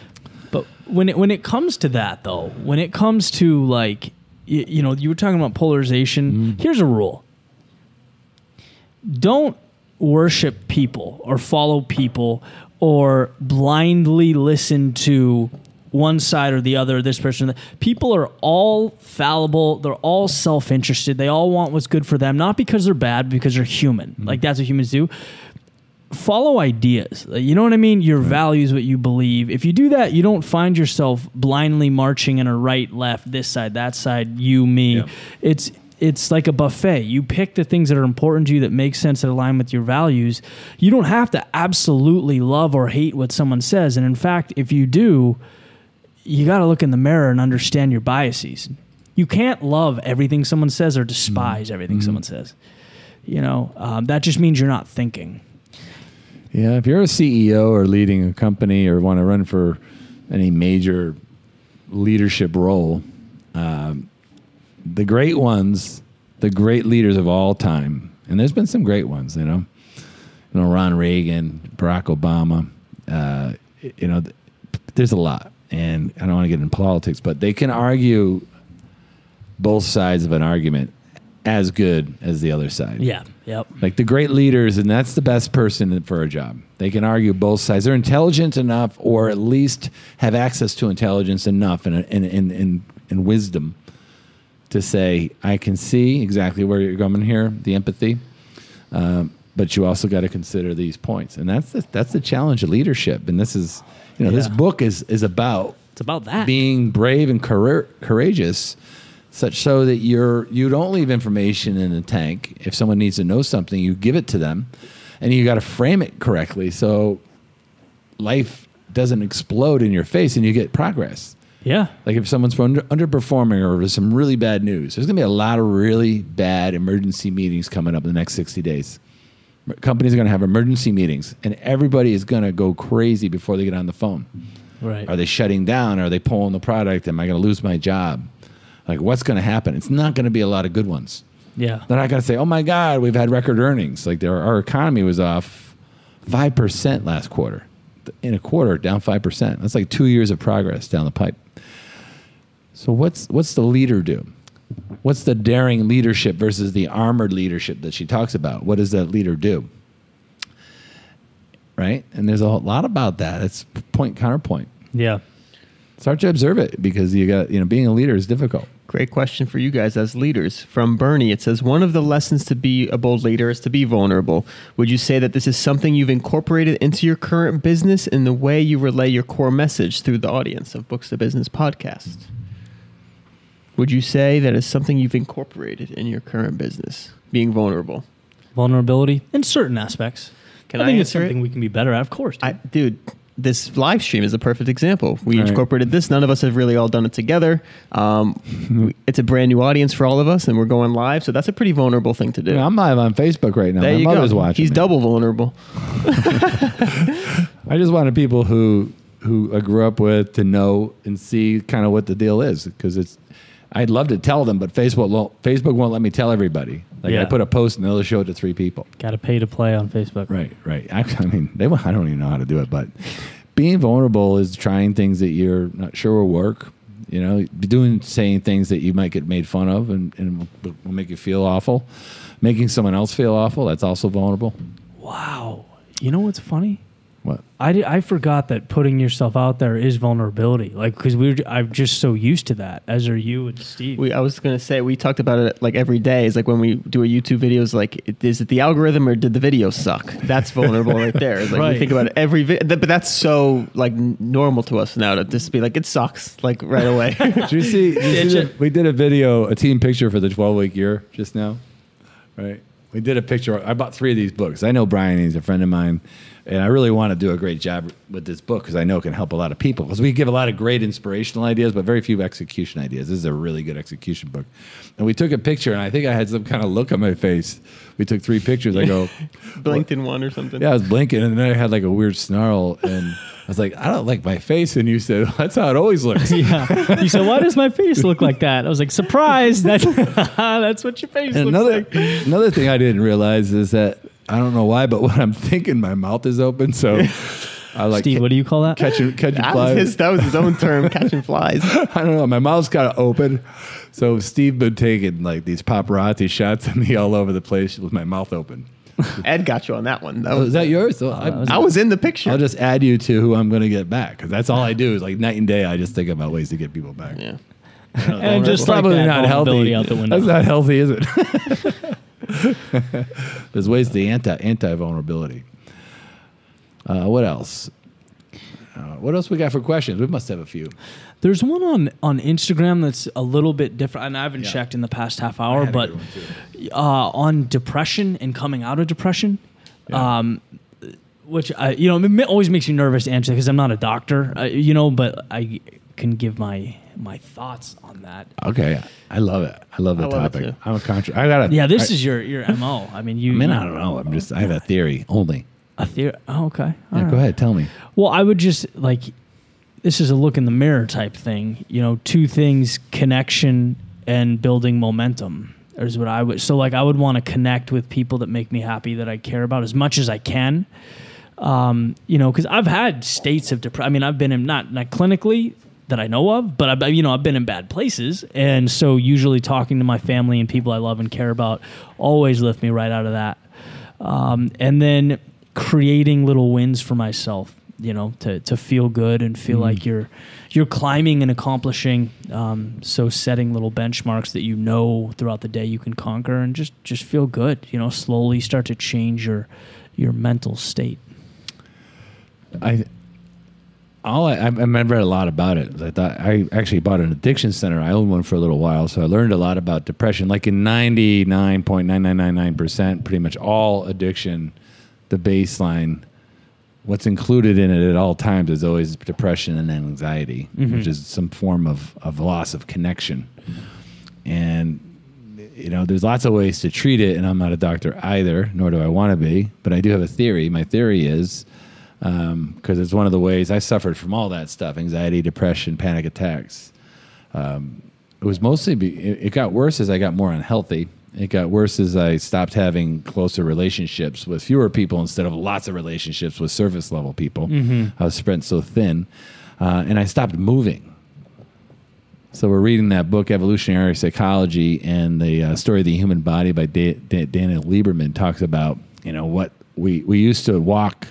But when it when it comes to that though, when it comes to like you, you know, you were talking about polarization. Mm-hmm. Here's a rule. Don't worship people or follow people or blindly listen to one side or the other, this person. People are all fallible. They're all self interested. They all want what's good for them, not because they're bad, because they're human. Mm-hmm. Like that's what humans do. Follow ideas. You know what I mean? Your values, what you believe. If you do that, you don't find yourself blindly marching in a right, left, this side, that side, you, me. Yeah. It's it's like a buffet. You pick the things that are important to you that make sense that align with your values. You don't have to absolutely love or hate what someone says. And in fact, if you do, you got to look in the mirror and understand your biases. You can't love everything someone says or despise everything someone says. You know, um, that just means you're not thinking. Yeah, if you're a CEO or leading a company or want to run for any major leadership role, um, the great ones, the great leaders of all time, and there's been some great ones, you know, you know, Ron Reagan, Barack Obama, uh, you know, th- there's a lot, and I don't want to get into politics, but they can argue both sides of an argument as good as the other side. Yeah. Yep. Like the great leaders, and that's the best person for a job. They can argue both sides. They're intelligent enough, or at least have access to intelligence enough and and and, and, and wisdom to say, I can see exactly where you're coming here, the empathy, um, but you also got to consider these points, and that's the, that's the challenge of leadership. And this is, you know, this book is is about It's about that. being brave and cour- courageous such so that you're you don't leave information in a tank if someone needs to know something you give it to them and you got to frame it correctly so life doesn't explode in your face and you get progress yeah. like if someone's under, underperforming or there's some really bad news there's going to be a lot of really bad emergency meetings coming up in the next 60 days companies are going to have emergency meetings and everybody is going to go crazy before they get on the phone Right. are they shutting down? Are they pulling the product? Am I going to lose my job? Like, what's going to happen? It's not going to be a lot of good ones. yeah. They're not going to say, "Oh my God, we've had record earnings." Like, there, our economy was off five percent last quarter. In a quarter, down five percent. That's like two years of progress down the pipe. So, what's what's the leader do? What's the daring leadership versus the armored leadership that she talks about? What does that leader do? Right, and there's a lot about that. It's point counterpoint Yeah. start to observe it because you got you know being a leader is difficult Great question for you guys as leaders. From Bernie, it says one of the lessons to be a bold leader is to be vulnerable. Would you say that this is something you've incorporated into your current business in the way you relay your core message through the audience of Books to Business podcast? Would you say that is something you've incorporated in your current business, being vulnerable? Vulnerability in certain aspects. Can I think it's answer it? something we can be better at, of course. I, dude, this live stream is a perfect example. We Right. incorporated this. None of us have really all done it together. Um, it's a brand new audience for all of us, and we're going live. So that's a pretty vulnerable thing to do. You know, i'm live on facebook right now there my you mother's go. watching He's me. double vulnerable. i just wanted people who who i grew up with to know and see kind of what the deal is because it's i'd love to tell them but facebook won't facebook won't let me tell everybody like i put a post and they'll show it to three people Got to pay to play on Facebook. Right, right. I, I mean, they. I don't even know how to do it, but being vulnerable is trying things that you're not sure will work. You know, doing saying things that you might get made fun of and, and will, will make you feel awful. Making someone else feel awful. That's also vulnerable. Wow. You know what's funny? What? I, di- I forgot that putting yourself out there is vulnerability. Like, because we're I'm just so used to that, as are you and Steve. We, I was gonna say we talked about it like every day. It's like when we do a YouTube video, it's like, it- is it the algorithm or did the video suck? That's vulnerable right there. It's like Right. we think about it every, vi- th- but that's so like normal to us now to just be like, it sucks, like right away. Did you see? Did you Did see you? the- we did a video, a team picture for the 12 week year just now, right? We did a picture. I bought three of these books. I know Brian; he's a friend of mine, and I really want to do a great job with this book because I know it can help a lot of people. Because we give a lot of great inspirational ideas, but very few execution ideas. This is a really good execution book. And we took a picture, and I think I had some kind of look on my face. We took three pictures. I go, Blinked in one or something. yeah, I was blinking, and then I had like a weird snarl, and I was like, I don't like my face, and you said, that's how it always looks. yeah. You said, why does my face look like that? I was like, surprise. That's, that's what your face And looks another like. another thing I didn't realize is that I don't know why, but when I'm thinking, my mouth is open. So I like Steve, what do you call that? catching catching That was, flies. his, that was his own term, catching flies. I don't know. My mouth's kind of open. So Steve been taking like these paparazzi shots of me all over the place with my mouth open. Ed got you on that one. That Oh, was, is that yours? Oh, I, was- I was in the picture. I'll just add you to who I'm going to get back because that's all I do is like night and day. I just think about ways to get people back. yeah. And just probably that, not healthy. out the window. That's not healthy, is it? There's ways to anti anti vulnerability. Uh, what else? Uh, what else we got for questions? We must have a few. There's one on on Instagram that's a little bit different, and I haven't Yeah. checked in the past half hour, but good one, too. uh, on depression and coming out of depression. Yeah. Um, which I, you know, it always makes me nervous to answer because I'm not a doctor, uh, you know, but I can give my my thoughts on that. Okay, I love it. I love the I love it, topic. too. I'm a contra- I got a Yeah, this I, is your your mo. I mean, you. I mean, you- I don't know. I'm just. I have a theory only. a theory. Oh, okay. Yeah, All go ahead. Tell me. Well, I would just like this is a look in the mirror type thing. You know, two things: connection and building momentum. Is what I would. So, like, I would want to connect with people that make me happy, that I care about as much as I can. Um, you know, because I've had states of depression. I mean, I've been in not not clinically that I know of, but I, you know, I've been in bad places, and so usually talking to my family and people I love and care about always lift me right out of that. Um, and then creating little wins for myself you know to, to feel good and feel like you're you're climbing and accomplishing um, so setting little benchmarks that you know throughout the day you can conquer and just just feel good you know slowly start to change your your mental state. I all I, I I've read a lot about it. I thought I actually bought an addiction center. I owned one for a little while, so I learned a lot about depression. Like in ninety nine point nine nine nine nine percent, pretty much all addiction, the baseline, what's included in it at all times is always depression and anxiety, mm-hmm. which is some form of of loss of connection. And you know, there's lots of ways to treat it, and I'm not a doctor either, nor do I want to be. But I do have a theory. My theory is because it's one of the ways I suffered from all that stuff anxiety, depression, panic attacks. Um, it was mostly, be, it, it got worse as I got more unhealthy. It got worse as I stopped having closer relationships with fewer people instead of lots of relationships with surface level people. I was spread so thin. Uh, and I stopped moving. So we're reading that book, Evolutionary Psychology, and the uh, story of the human body by da- da- Daniel Lieberman talks about you know what we we used to walk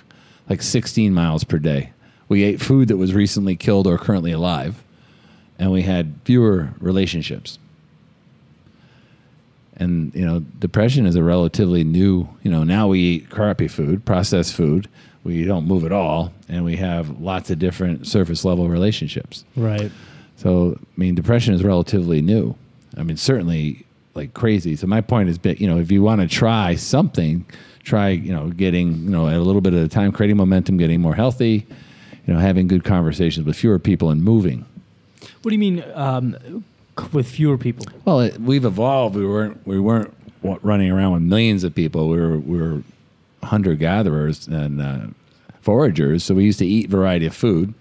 like 16 miles per day. We ate food that was recently killed or currently alive, and we had fewer relationships. And you know, depression is a relatively new. You know, now we eat crappy food, processed food. We don't move at all, and we have lots of different surface level relationships. right So, I mean, depression is relatively new. I mean, certainly like crazy. So my point is, you know, if you want to try something, try, you know, getting, you know, at a little bit at a time, creating momentum, getting more healthy, you know, having good conversations with fewer people and moving. what do you mean um, with fewer people Well, it, we've evolved. We weren't we weren't running around with millions of people. We were we were hunter gatherers and uh, foragers. So we used to eat variety of food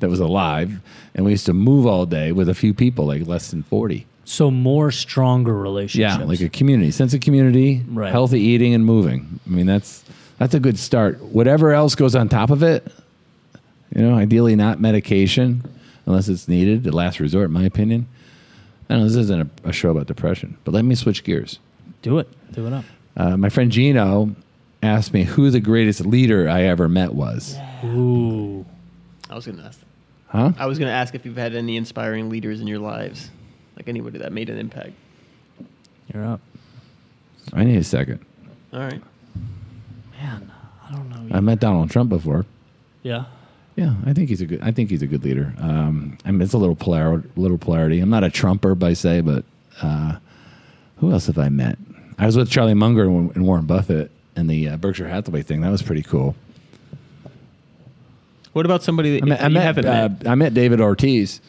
that was alive, and we used to move all day with a few people, like less than forty. So more stronger relationships Yeah, like a community, sense of community, Right. healthy eating and moving. I mean, that's that's a good start. Whatever else goes on top of it, you know, ideally not medication unless it's needed, the last resort, in my opinion. I know this isn't a, a show about depression, but let me switch gears. do it do it up Uh, my friend Gino asked me who the greatest leader I ever met was. ooh I was gonna ask. Huh? I was gonna ask if you've had any inspiring leaders in your lives, like anybody that made an impact. you're up I need a second. All right. man i don't know I met Donald Trump before. yeah Yeah, I think he's a good. I think he's a good leader. Um, I mean, it's a little polar, little polarity. I'm not a Trumper by say, but uh, who else have I met? I was with Charlie Munger and and Warren Buffett and the uh, Berkshire Hathaway thing. That was pretty cool. What about somebody that I met, you I met, haven't uh, met? I met David Ortiz.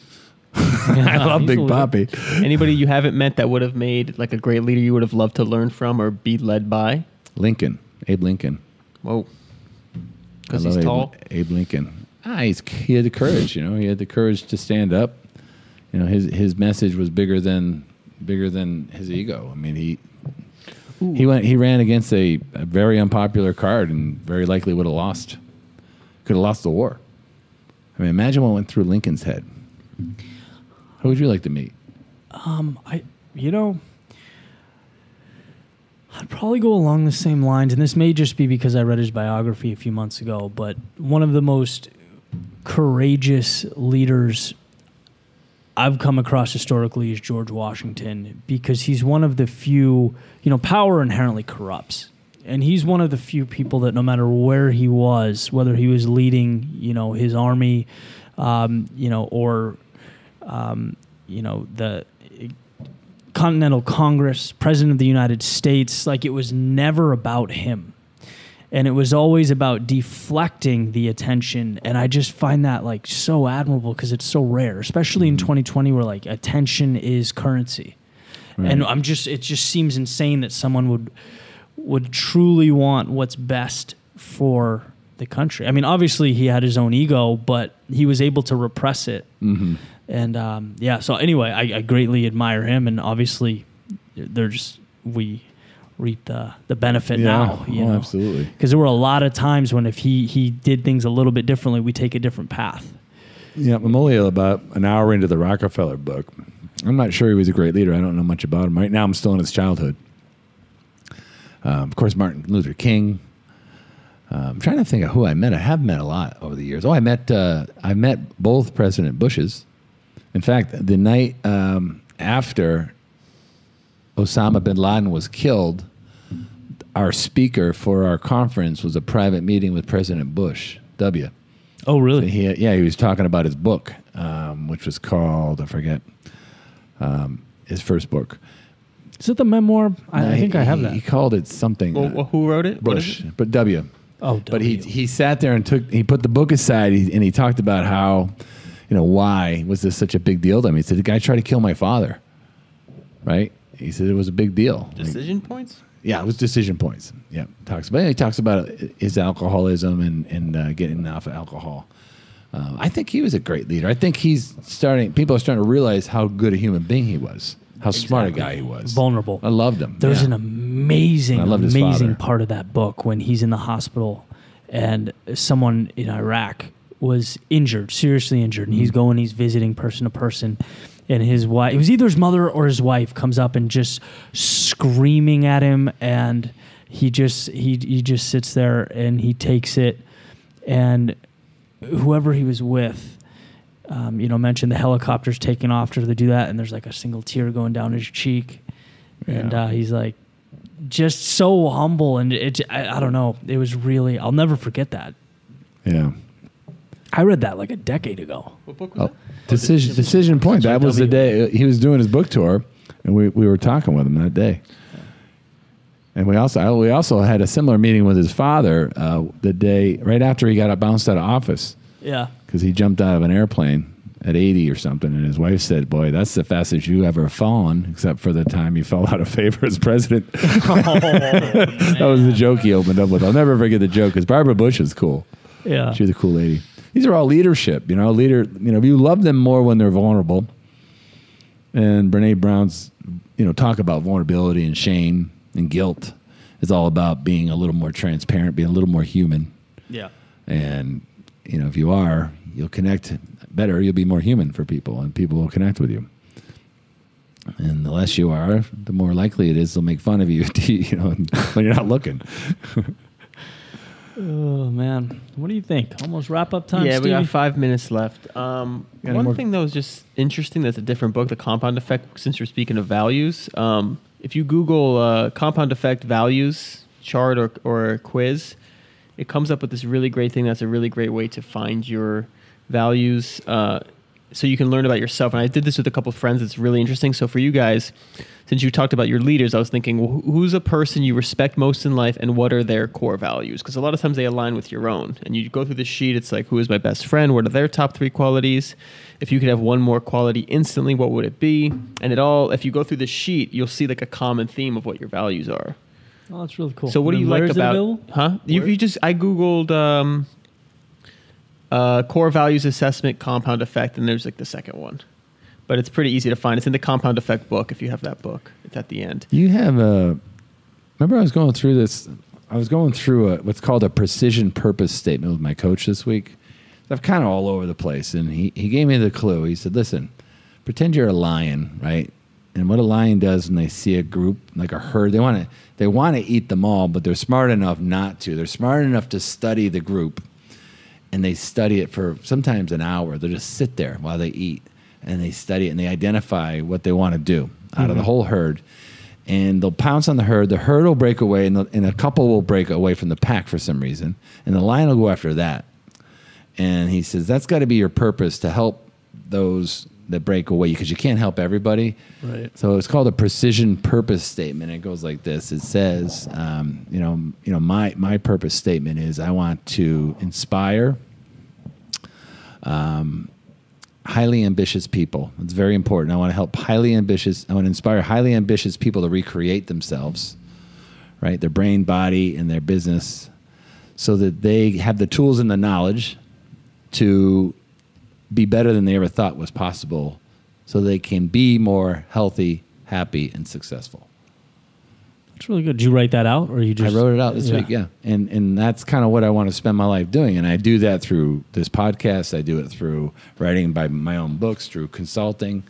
I love Big. Papi. Anybody you haven't met that would have made like a great leader you would have loved to learn from or be led by? Lincoln, Abe Lincoln. Whoa. Because he's Abe, tall. Abe Lincoln. Ah, he's, he had the courage. You know, he had the courage to stand up. You know, his his message was bigger than bigger than his ego. I mean, he he went he ran against a, a very unpopular card and very likely would have lost. Could have lost the war. I mean, imagine what went through Lincoln's head. Who would you like to meet? I, you know, I'd probably go along the same lines, and this may just be because I read his biography a few months ago, but one of the most courageous leaders I've come across historically is George Washington because he's one of the few, you know, power inherently corrupts. And he's one of the few people that no matter where he was, whether he was leading, you know, his army, um, you know, or, um, you know, the Continental Congress, President of the United States, like it was never about him. And it was always about deflecting the attention. And I just find that like so admirable because it's so rare, especially in 2020 where like attention is currency. And I'm just it just seems insane that someone would would truly want what's best for the country. I mean, obviously he had his own ego, but he was able to repress it. Mm-hmm. And um, yeah, so anyway, I, I greatly admire him, and obviously, they're just we reap the the benefit now. You oh, know, absolutely. because there were a lot of times when if he he did things a little bit differently, we take a different path. Yeah, I'm only about an hour into the Rockefeller book. I'm not sure he was a great leader. I don't know much about him. Right now, I'm still in his childhood. Um, of course, Martin Luther King. Uh, I'm trying to think of who I met. I have met a lot over the years. Oh, I met uh, I met both President Bushes. In fact, the night um, after Osama bin Laden was killed, our speaker for our conference was a private meeting with President Bush W. Oh, And really? he, yeah, he was talking about his book, um, which was called I forget um, his first book. Is it the memoir? I, No, I think he- I have that. He called it something. Well, uh, who wrote it? Bush, it? but W. oh, w. But he he sat there and took he put the book aside and he talked about how, you know, why was this such a big deal to him? He said the guy tried to kill my father, right? He said it was a big deal. Like, Decision points? yeah, it was decision points. Yeah, talks about he talks about his alcoholism and and uh, getting off of alcohol. Uh, I think he was a great leader. I think he's starting. People are starting to realize how good a human being he was, how smart a guy he was. Vulnerable. I loved him. There's Yeah. an amazing, I loved his amazing father. part of that book when he's in the hospital and someone in Iraq was injured, seriously injured, and he's Mm-hmm. going, he's visiting person to person. And his wife, it was either his mother or his wife, comes up and just screaming at him, and he just he he just sits there and he takes it, and whoever he was with, um, you know, mentioned the helicopters taking off to do that, and there's like a single tear going down his cheek, and uh, he's like, just so humble, and it, I, I don't know, it was really, I'll never forget that. yeah. I read that like a decade ago. What book was Oh, that? decision decision point. That was the day he was doing his book tour, and we, we were talking with him that day. And we also we also had a similar meeting with his father uh, the day right after he got bounced out of office Yeah. because he jumped out of an airplane at 80 or something, and his wife said, "Boy, that's the fastest you ever fallen, except for the time you fell out of favor as president." that was the joke he opened up with. I'll never forget the joke because Barbara Bush was cool. Yeah. She was a cool lady. These are all leadership, you know. Leader, you know, you love them more when they're vulnerable. And Brene Brown's, you know, talk about vulnerability and shame and guilt is all about being a little more transparent, being a little more human. Yeah. And you know, if you are, you'll connect better. You'll be more human for people, and people will connect with you. And the less you are, the more likely it is they'll make fun of you. You know, when you're not looking. Oh man, what do you think? Almost wrap up time. yeah, we got Stevie? five minutes left. Um, one thing that was just interesting that's a different book, The Compound Effect, since we're speaking of values. Um, if you Google uh, Compound Effect values chart or, or quiz, it comes up with this really great thing that's a really great way to find your values uh, so you can learn about yourself. And I did this with a couple of friends. It's really interesting. So for you guys, since you talked about your leaders, I was thinking, well, who's a person you respect most in life and what are their core values? Because a lot of times they align with your own. And you go through the sheet, it's like, who is my best friend? What are their top three qualities? If you could have one more quality instantly, what would it be? And it all, if you go through the sheet, you'll see like a common theme of what your values are. Oh, that's really cool. So what do you like about? Huh? You, you just I googled um, uh, core values assessment compound effect, and there's like the second one, but it's pretty easy to find. It's in the compound effect book if you have that book. It's at the end. You have a. Remember, I was going through this. I was going through a, what's called a precision purpose statement with my coach this week. I'm kind of all over the place, and he, he gave me the clue. He said, "Listen, pretend you're a lion, right? and what a lion does when they see a group like a herd, they want to they want to eat them all, but they're smart enough not to. They're smart enough to study the group, and they study it for sometimes an hour. They'll just sit there while they eat, and they study it and they identify what they want to do out of the mm-hmm. whole herd. And they'll pounce on the herd. The herd will break away, and, and a couple will break away from the pack for some reason, and the lion will go after that. And he says that's got to be your purpose to help those that break away because you can't help everybody. Right. So it's called a precision purpose statement. It goes like this. It says, um, you know, you know, my my purpose statement is I want to inspire um, highly ambitious people. It's very important. I want to help highly ambitious. I want to inspire highly ambitious people to recreate themselves, right? Their brain, body, and their business, so that they have the tools and the knowledge to be better than they ever thought was possible so they can be more healthy, happy, and successful. That's really good. Did you write that out, or you just? I wrote it out this week, yeah. And and that's kind of what I want to spend my life doing. And I do that through this podcast. I do it through writing by my own books, through consulting.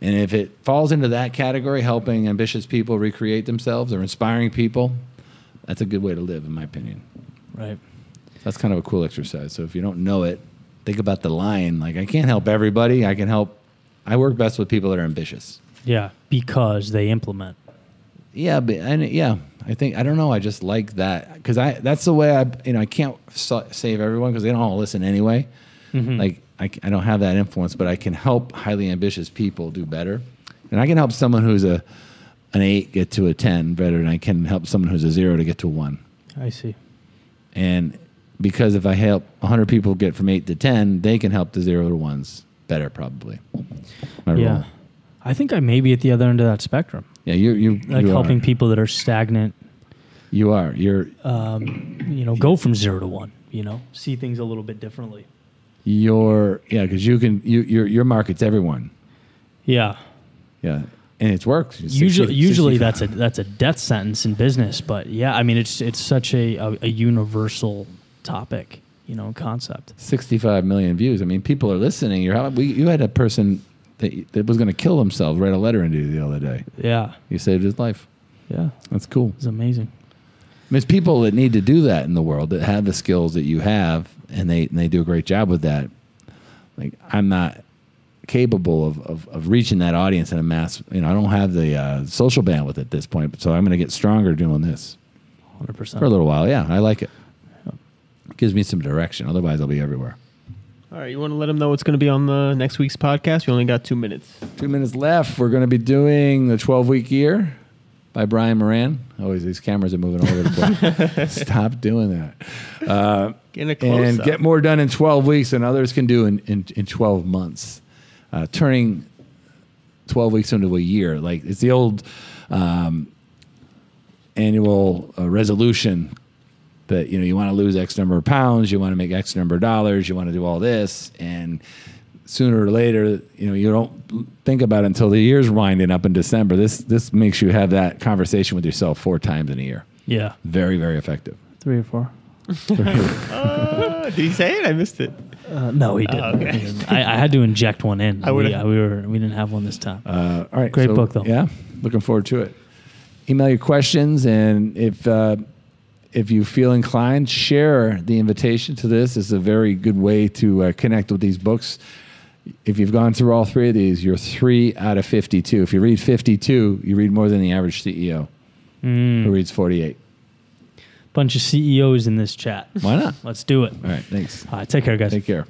And if it falls into that category, helping ambitious people recreate themselves or inspiring people, that's a good way to live, in my opinion. Right. That's kind of a cool exercise. So if you don't know it, think about the line. Like I can't help everybody. I can help. I work best with people that are ambitious. Yeah, because they implement. Yeah, but and yeah, I think I don't know. I just like that because I that's the way I you know I can't so, save everyone because they don't all listen anyway. Mm-hmm. Like I, I don't have that influence, but I can help highly ambitious people do better, and I can help someone who's a an eight get to a ten better than I can help someone who's a zero to get to a one. I see. And because if I help 100 people get from 8 to 10, they can help the 0 to 1s better, probably. My Yeah. role. I think I may be at the other end of that spectrum, Yeah, you, you, like you helping are. people that are stagnant. You are. You're, Um, you know, go from zero to one. You know, see things a little bit differently. you're, yeah, because you can, you, your, your market's everyone. Yeah. Yeah. And it works. It's Usually, 60 usually 65. that's a that's a death sentence in business, but yeah, I mean it's it's such a a, a universal topic, you know, concept. 65 million views. I mean, people are listening. You're, we, you had a person that, that was going to kill themselves write a letter into you the other day. Yeah, You saved his life. yeah, That's cool. it's amazing. There's people that need to do that in the world that have the skills that you have, and they and they do a great job with that. Like I'm not capable of, of, of reaching that audience in a mass. You know, I don't have the uh, social bandwidth at this point, so I'm going to get stronger doing this 100%. for a little while. Yeah, I like it. Gives me some direction. Otherwise, I'll be everywhere. All right, you want to let them know what's going to be on the next week's podcast? We only got two minutes. Two minutes left. We're going to be doing the 12 week year by Brian Moran. Always these cameras are moving all over the place. Stop doing that. Uh, close and get more done in 12 weeks than others can do in, in, in 12 months. Uh, turning 12 weeks into a year. Like it's the old um, annual uh, resolution that you know you want to lose X number of pounds, you want to make X number of dollars, you want to do all this, and sooner or later, you know, you don't think about it until the year's winding up in December. This this makes you have that conversation with yourself four times in a year. Yeah, Very very effective. three or four. Uh, did he say it? I missed it. Uh, no, he didn't. Oh, okay. He didn't. I, I had to inject one in. I we, would've- uh, we were we didn't have one this time. Uh, all right, Great book, though. Yeah, looking forward to it. Email your questions, and if uh, if you feel inclined, share the invitation to this. It's a very good way to uh, connect with these books. If you've gone through all three of these, you're three out of fifty-two. If you read fifty-two, you read more than the average CEO Mm. who reads forty-eight. Bunch of CEOs in this chat. Why not? Let's do it. All right, thanks. All right, take care, guys. Take care.